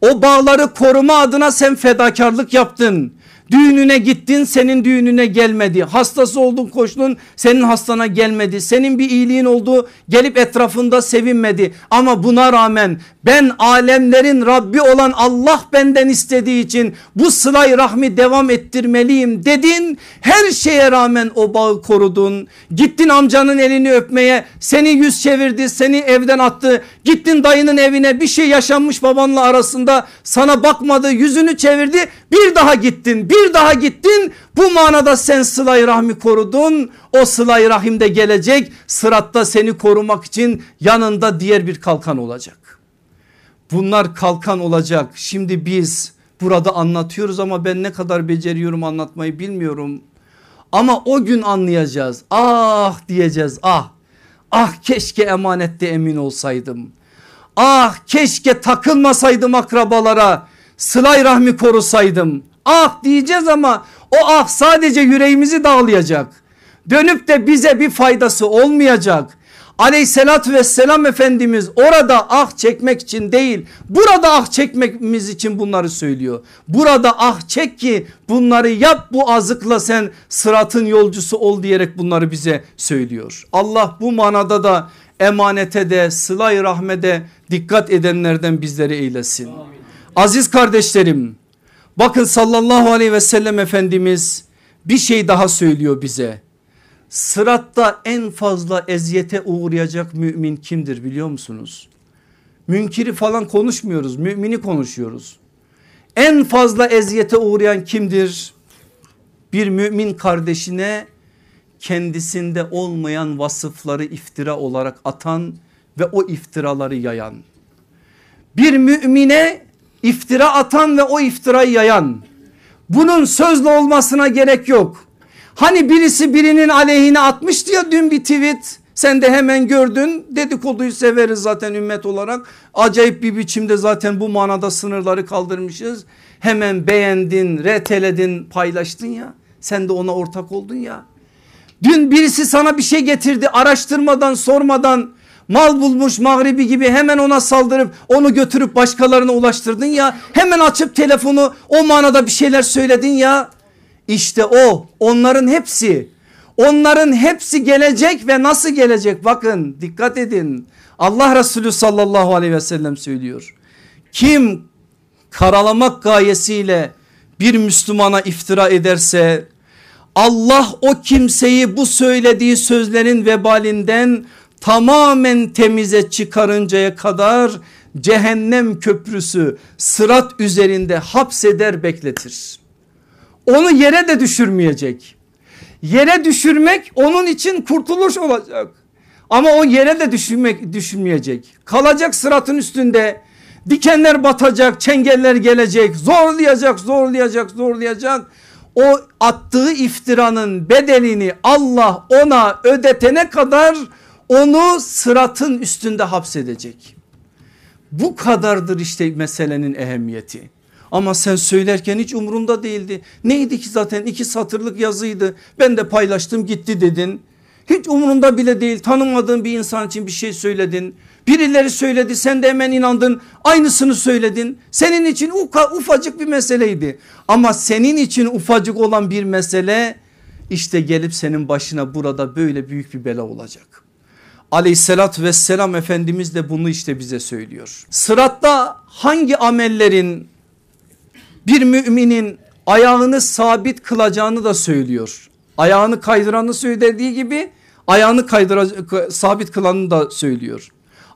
O bağları koruma adına sen fedakarlık yaptın. Düğününe gittin senin düğününe gelmedi. Hastası oldun koştun senin hastana gelmedi. Senin bir iyiliğin oldu gelip etrafında sevinmedi. Ama buna rağmen ben alemlerin Rabbi olan Allah benden istediği için bu sılay rahmi devam ettirmeliyim dedin. Her şeye rağmen o bağı korudun. Gittin amcanın elini öpmeye seni yüz çevirdi seni evden attı. Gittin dayının evine bir şey yaşanmış babanla arasında sana bakmadı yüzünü çevirdi bir daha gittin bir daha gittin bu manada sen sıla rahmi korudun o sıla rahim de gelecek sıratta seni korumak için yanında diğer bir kalkan olacak. Bunlar kalkan olacak şimdi biz burada anlatıyoruz ama ben ne kadar beceriyorum anlatmayı bilmiyorum. Ama o gün anlayacağız ah diyeceğiz ah ah keşke emanette emin olsaydım. Ah keşke takılmasaydım akrabalara sılay rahmi korusaydım. Ah diyeceğiz ama o ah sadece yüreğimizi dağlayacak. Dönüp de bize bir faydası olmayacak. Aleyhissalatü vesselam Efendimiz orada ah çekmek için değil burada ah çekmemiz için bunları söylüyor. Burada ah çek ki bunları yap bu azıkla sen sıratın yolcusu ol diyerek bunları bize söylüyor. Allah bu manada da emanete de sılay rahmede dikkat edenlerden bizleri eylesin. Amin. Aziz kardeşlerim bakın sallallahu aleyhi ve sellem Efendimiz bir şey daha söylüyor bize. Sıratta en fazla eziyete uğrayacak mümin kimdir biliyor musunuz? Münkiri falan konuşmuyoruz mümini konuşuyoruz. En fazla eziyete uğrayan kimdir? Bir mümin kardeşine kendisinde olmayan vasıfları iftira olarak atan ve o iftiraları yayan. Bir mümine iftira atan ve o iftirayı yayan. Bunun sözlü olmasına gerek yok. Hani birisi birinin aleyhine atmıştı ya dün bir tweet. Sen de hemen gördün dedikoduyu severiz zaten ümmet olarak. Acayip bir biçimde zaten bu manada sınırları kaldırmışız. Hemen beğendin, reteledin, paylaştın ya. Sen de ona ortak oldun ya. Dün birisi sana bir şey getirdi araştırmadan sormadan mal bulmuş mağribi gibi hemen ona saldırıp onu götürüp başkalarına ulaştırdın ya. Hemen açıp telefonu o manada bir şeyler söyledin ya. İşte o onların hepsi onların hepsi gelecek ve nasıl gelecek bakın dikkat edin. Allah Resulü sallallahu aleyhi ve sellem söylüyor. Kim karalamak gayesiyle bir Müslümana iftira ederse Allah o kimseyi bu söylediği sözlerin vebalinden tamamen temize çıkarıncaya kadar cehennem köprüsü sırat üzerinde hapseder bekletir. Onu yere de düşürmeyecek. Yere düşürmek onun için kurtuluş olacak. Ama o yere de düşürmek düşürmeyecek. Kalacak sıratın üstünde dikenler batacak, çengeller gelecek, zorlayacak, zorlayacak, zorlayacak. O attığı iftiranın bedelini Allah ona ödetene kadar onu sıratın üstünde hapsedecek. Bu kadardır işte meselenin ehemmiyeti. Ama sen söylerken hiç umurumda değildi. Neydi ki zaten iki satırlık yazıydı. Ben de paylaştım gitti dedin. Hiç umurumda bile değil tanımadığın bir insan için bir şey söyledin. Birileri söyledi sen de hemen inandın aynısını söyledin. Senin için ufacık bir meseleydi. Ama senin için ufacık olan bir mesele işte gelip senin başına burada böyle büyük bir bela olacak. Aleyhissalatü vesselam Efendimiz de bunu işte bize söylüyor. Sıratta hangi amellerin bir müminin ayağını sabit kılacağını da söylüyor. Ayağını kaydıranı söylediği gibi ayağını kaydıra, sabit kılanı da söylüyor.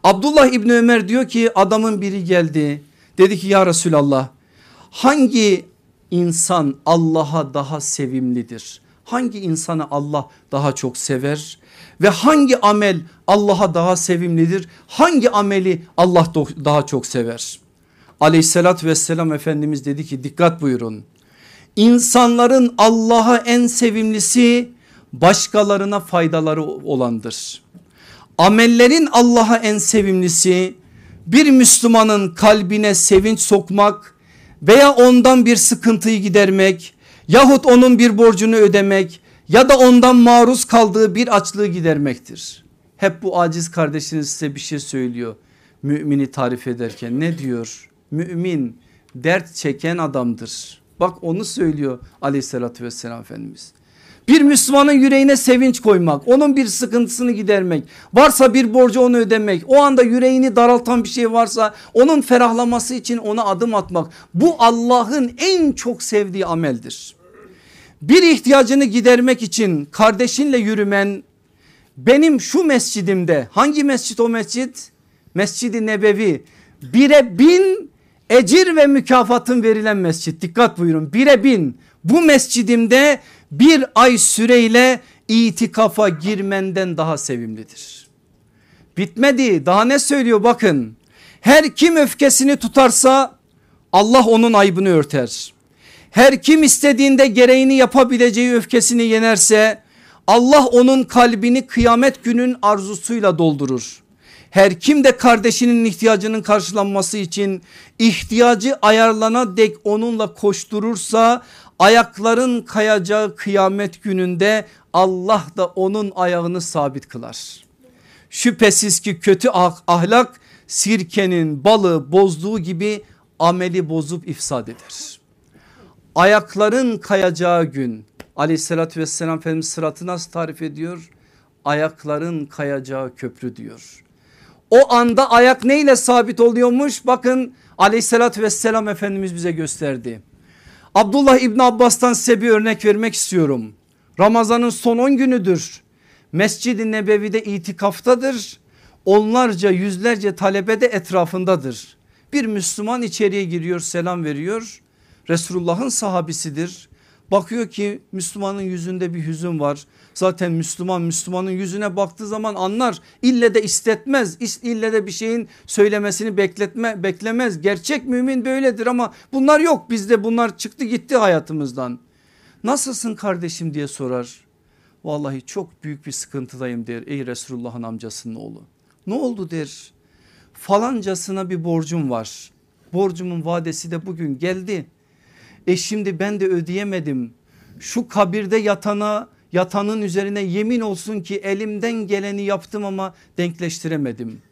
Abdullah İbni Ömer diyor ki adamın biri geldi dedi ki ya Resulallah hangi insan Allah'a daha sevimlidir? Hangi insanı Allah daha çok sever? Ve hangi amel Allah'a daha sevimlidir? Hangi ameli Allah daha çok sever? Aleyhissalatü vesselam Efendimiz dedi ki dikkat buyurun. İnsanların Allah'a en sevimlisi başkalarına faydaları olandır. Amellerin Allah'a en sevimlisi bir Müslümanın kalbine sevinç sokmak veya ondan bir sıkıntıyı gidermek yahut onun bir borcunu ödemek ya da ondan maruz kaldığı bir açlığı gidermektir. Hep bu aciz kardeşiniz size bir şey söylüyor mümini tarif ederken ne diyor? Mümin dert çeken adamdır. Bak onu söylüyor aleyhissalatü vesselam Efendimiz. Bir Müslümanın yüreğine sevinç koymak, onun bir sıkıntısını gidermek, varsa bir borcu onu ödemek, o anda yüreğini daraltan bir şey varsa onun ferahlaması için ona adım atmak. Bu Allah'ın en çok sevdiği ameldir. Bir ihtiyacını gidermek için kardeşinle yürümen benim şu mescidimde hangi mescit o mescit? Mescidi Nebevi. Bire bin ecir ve mükafatın verilen mescit. Dikkat buyurun. Bire bin. Bu mescidimde bir ay süreyle itikafa girmenden daha sevimlidir. Bitmedi. Daha ne söylüyor? Bakın. Her kim öfkesini tutarsa Allah onun aybını örter. Her kim istediğinde gereğini yapabileceği öfkesini yenerse Allah onun kalbini kıyamet günün arzusuyla doldurur. Her kim de kardeşinin ihtiyacının karşılanması için ihtiyacı ayarlana dek onunla koşturursa ayakların kayacağı kıyamet gününde Allah da onun ayağını sabit kılar. Şüphesiz ki kötü ah, ahlak sirkenin balı bozduğu gibi ameli bozup ifsad eder. Ayakların kayacağı gün aleyhissalatü vesselam Efendimiz sıratı nasıl tarif ediyor? Ayakların kayacağı köprü diyor. O anda ayak neyle sabit oluyormuş? Bakın aleyhissalatü vesselam Efendimiz bize gösterdi. Abdullah İbni Abbas'tan size bir örnek vermek istiyorum. Ramazanın son 10 günüdür. Mescid-i Nebevi'de itikaftadır. Onlarca yüzlerce talebe de etrafındadır. Bir Müslüman içeriye giriyor selam veriyor. Resulullah'ın sahabisidir. Bakıyor ki Müslümanın yüzünde bir hüzün var. Zaten Müslüman Müslümanın yüzüne baktığı zaman anlar. İlle de istetmez. İlle de bir şeyin söylemesini bekletme, beklemez. Gerçek mümin böyledir ama bunlar yok bizde bunlar çıktı gitti hayatımızdan. Nasılsın kardeşim diye sorar. Vallahi çok büyük bir sıkıntıdayım der ey Resulullah'ın amcasının oğlu. Ne oldu der. Falancasına bir borcum var. Borcumun vadesi de bugün geldi. E şimdi ben de ödeyemedim. Şu kabirde yatana yatanın üzerine yemin olsun ki elimden geleni yaptım ama denkleştiremedim.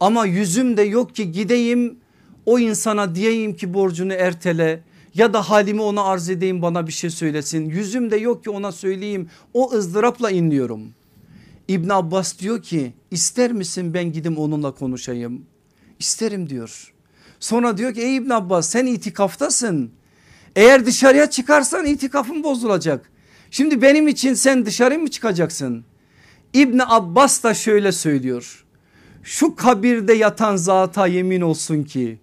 Ama yüzüm de yok ki gideyim o insana diyeyim ki borcunu ertele ya da halimi ona arz edeyim bana bir şey söylesin. Yüzüm de yok ki ona söyleyeyim o ızdırapla inliyorum. İbn Abbas diyor ki ister misin ben gidim onunla konuşayım? İsterim diyor. Sonra diyor ki ey İbn Abbas sen itikaftasın. Eğer dışarıya çıkarsan itikafın bozulacak. Şimdi benim için sen dışarı mı çıkacaksın? İbn Abbas da şöyle söylüyor. Şu kabirde yatan zata yemin olsun ki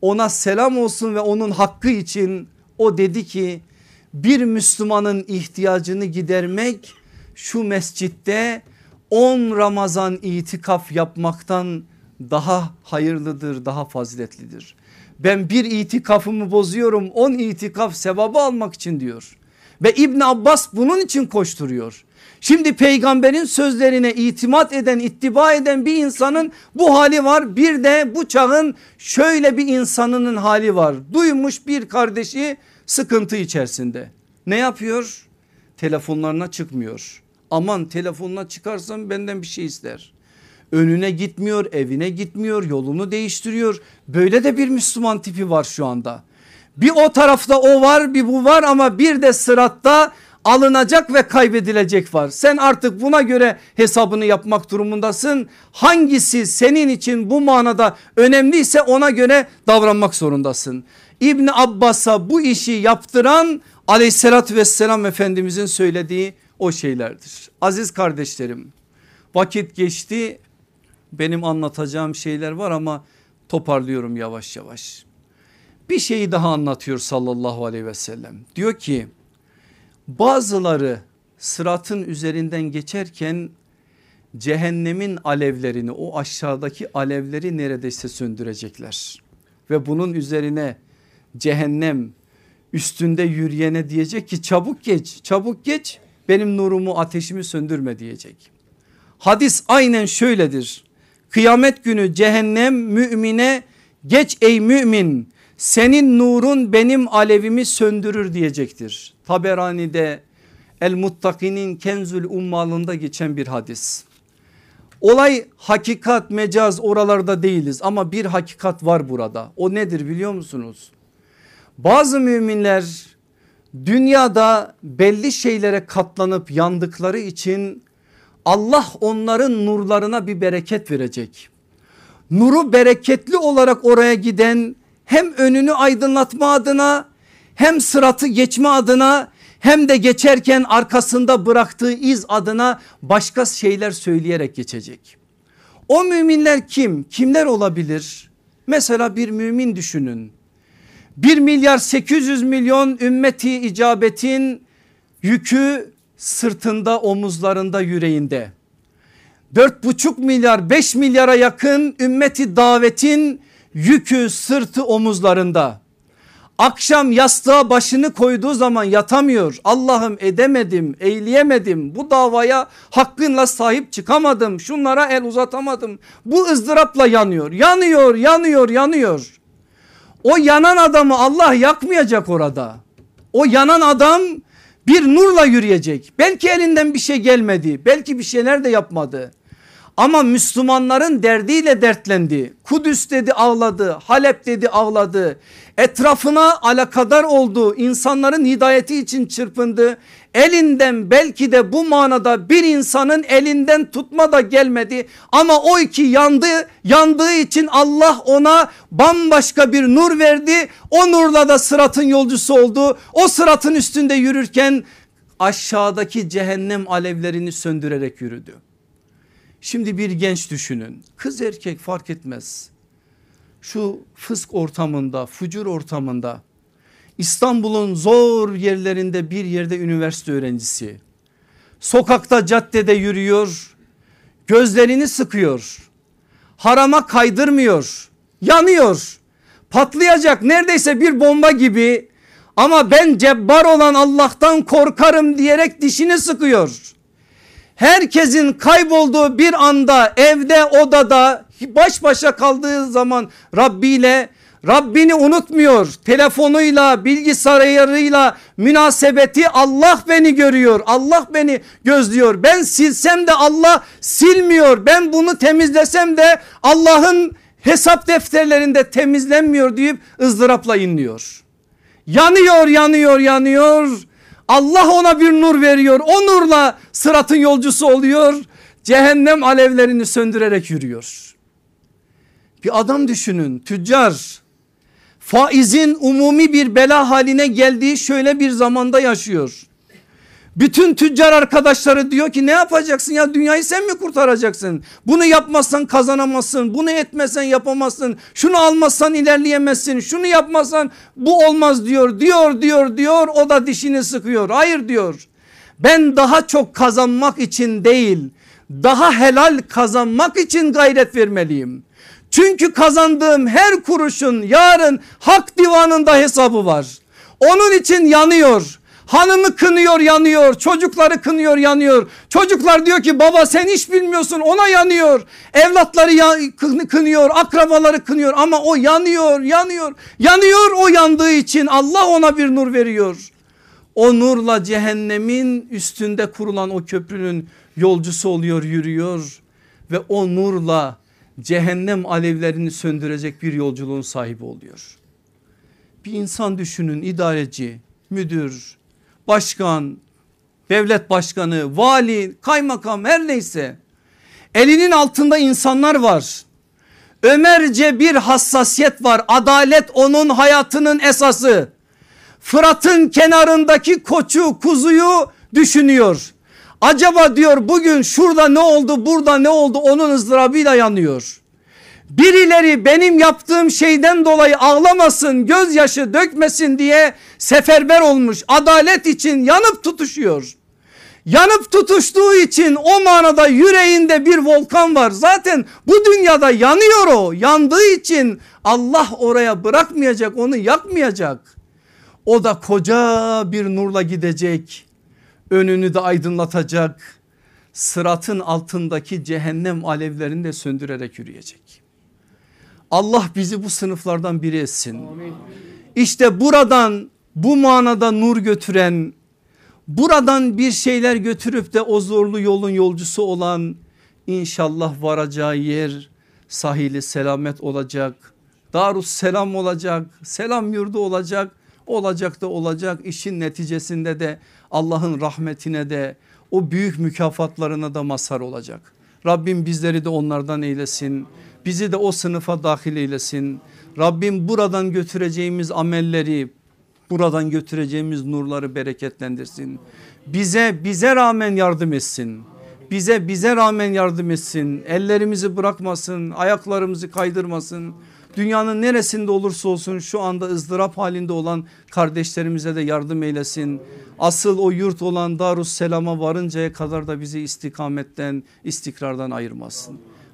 ona selam olsun ve onun hakkı için o dedi ki bir Müslümanın ihtiyacını gidermek şu mescitte 10 Ramazan itikaf yapmaktan daha hayırlıdır daha faziletlidir. Ben bir itikafımı bozuyorum 10 itikaf sevabı almak için diyor. Ve İbn Abbas bunun için koşturuyor. Şimdi peygamberin sözlerine itimat eden ittiba eden bir insanın bu hali var. Bir de bu çağın şöyle bir insanının hali var. Duymuş bir kardeşi sıkıntı içerisinde. Ne yapıyor? Telefonlarına çıkmıyor. Aman telefonuna çıkarsam benden bir şey ister. Önüne gitmiyor, evine gitmiyor, yolunu değiştiriyor. Böyle de bir Müslüman tipi var şu anda. Bir o tarafta o var bir bu var ama bir de sıratta alınacak ve kaybedilecek var. Sen artık buna göre hesabını yapmak durumundasın. Hangisi senin için bu manada önemliyse ona göre davranmak zorundasın. İbni Abbas'a bu işi yaptıran aleyhissalatü vesselam efendimizin söylediği o şeylerdir. Aziz kardeşlerim vakit geçti benim anlatacağım şeyler var ama toparlıyorum yavaş yavaş. Bir şeyi daha anlatıyor sallallahu aleyhi ve sellem. Diyor ki bazıları sıratın üzerinden geçerken cehennemin alevlerini o aşağıdaki alevleri neredeyse söndürecekler. Ve bunun üzerine cehennem üstünde yürüyene diyecek ki çabuk geç çabuk geç benim nurumu ateşimi söndürme diyecek. Hadis aynen şöyledir. Kıyamet günü cehennem mümine geç ey mümin senin nurun benim alevimi söndürür diyecektir. Taberani'de El Muttaki'nin Kenzül Ummal'ında geçen bir hadis. Olay hakikat mecaz oralarda değiliz ama bir hakikat var burada. O nedir biliyor musunuz? Bazı müminler dünyada belli şeylere katlanıp yandıkları için Allah onların nurlarına bir bereket verecek. Nuru bereketli olarak oraya giden hem önünü aydınlatma adına hem sıratı geçme adına hem de geçerken arkasında bıraktığı iz adına başka şeyler söyleyerek geçecek. O müminler kim? Kimler olabilir? Mesela bir mümin düşünün. 1 milyar 800 milyon ümmeti icabetin yükü sırtında omuzlarında yüreğinde. 4,5 milyar 5 milyara yakın ümmeti davetin yükü sırtı omuzlarında. Akşam yastığa başını koyduğu zaman yatamıyor. Allah'ım edemedim, eyleyemedim. Bu davaya hakkınla sahip çıkamadım. Şunlara el uzatamadım. Bu ızdırapla yanıyor. Yanıyor, yanıyor, yanıyor. O yanan adamı Allah yakmayacak orada. O yanan adam bir nurla yürüyecek. Belki elinden bir şey gelmedi. Belki bir şeyler de yapmadı. Ama Müslümanların derdiyle dertlendi. Kudüs dedi ağladı. Halep dedi ağladı. Etrafına alakadar oldu. İnsanların hidayeti için çırpındı. Elinden belki de bu manada bir insanın elinden tutma da gelmedi. Ama o iki yandı. Yandığı için Allah ona bambaşka bir nur verdi. O nurla da sıratın yolcusu oldu. O sıratın üstünde yürürken aşağıdaki cehennem alevlerini söndürerek yürüdü. Şimdi bir genç düşünün kız erkek fark etmez. Şu fısk ortamında fucur ortamında İstanbul'un zor yerlerinde bir yerde üniversite öğrencisi. Sokakta caddede yürüyor gözlerini sıkıyor harama kaydırmıyor yanıyor patlayacak neredeyse bir bomba gibi ama ben cebbar olan Allah'tan korkarım diyerek dişini sıkıyor herkesin kaybolduğu bir anda evde odada baş başa kaldığı zaman Rabbi ile Rabbini unutmuyor. Telefonuyla bilgisayarıyla münasebeti Allah beni görüyor Allah beni gözlüyor. Ben silsem de Allah silmiyor. Ben bunu temizlesem de Allah'ın hesap defterlerinde temizlenmiyor deyip ızdırapla inliyor. Yanıyor yanıyor yanıyor Allah ona bir nur veriyor. O nurla sıratın yolcusu oluyor. Cehennem alevlerini söndürerek yürüyor. Bir adam düşünün tüccar faizin umumi bir bela haline geldiği şöyle bir zamanda yaşıyor. Bütün tüccar arkadaşları diyor ki ne yapacaksın ya dünyayı sen mi kurtaracaksın? Bunu yapmazsan kazanamazsın. Bunu etmezsen yapamazsın. Şunu almazsan ilerleyemezsin. Şunu yapmazsan bu olmaz diyor. Diyor diyor diyor o da dişini sıkıyor. Hayır diyor. Ben daha çok kazanmak için değil daha helal kazanmak için gayret vermeliyim. Çünkü kazandığım her kuruşun yarın hak divanında hesabı var. Onun için yanıyor. Hanımı kınıyor yanıyor çocukları kınıyor yanıyor. Çocuklar diyor ki baba sen hiç bilmiyorsun ona yanıyor. Evlatları ya, kınıyor akrabaları kınıyor ama o yanıyor yanıyor. Yanıyor o yandığı için Allah ona bir nur veriyor. O nurla cehennemin üstünde kurulan o köprünün yolcusu oluyor yürüyor. Ve o nurla cehennem alevlerini söndürecek bir yolculuğun sahibi oluyor. Bir insan düşünün idareci, müdür, başkan, devlet başkanı, vali, kaymakam her neyse. Elinin altında insanlar var. Ömerce bir hassasiyet var. Adalet onun hayatının esası. Fırat'ın kenarındaki koçu kuzuyu düşünüyor. Acaba diyor bugün şurada ne oldu burada ne oldu onun ızdırabıyla yanıyor. Birileri benim yaptığım şeyden dolayı ağlamasın gözyaşı dökmesin diye seferber olmuş adalet için yanıp tutuşuyor. Yanıp tutuştuğu için o manada yüreğinde bir volkan var. Zaten bu dünyada yanıyor o. Yandığı için Allah oraya bırakmayacak onu yakmayacak. O da koca bir nurla gidecek. Önünü de aydınlatacak. Sıratın altındaki cehennem alevlerini de söndürerek yürüyecek. Allah bizi bu sınıflardan biri etsin. İşte buradan bu manada nur götüren buradan bir şeyler götürüp de o zorlu yolun yolcusu olan inşallah varacağı yer sahili selamet olacak. Darus selam olacak selam yurdu olacak olacak da olacak işin neticesinde de Allah'ın rahmetine de o büyük mükafatlarına da mazhar olacak. Rabbim bizleri de onlardan eylesin. Bizi de o sınıfa dahil eylesin. Rabbim buradan götüreceğimiz amelleri buradan götüreceğimiz nurları bereketlendirsin. Bize bize rağmen yardım etsin. Bize bize rağmen yardım etsin. Ellerimizi bırakmasın, ayaklarımızı kaydırmasın. Dünyanın neresinde olursa olsun şu anda ızdırap halinde olan kardeşlerimize de yardım eylesin. Asıl o yurt olan Darus Selam'a varıncaya kadar da bizi istikametten, istikrardan ayırmasın.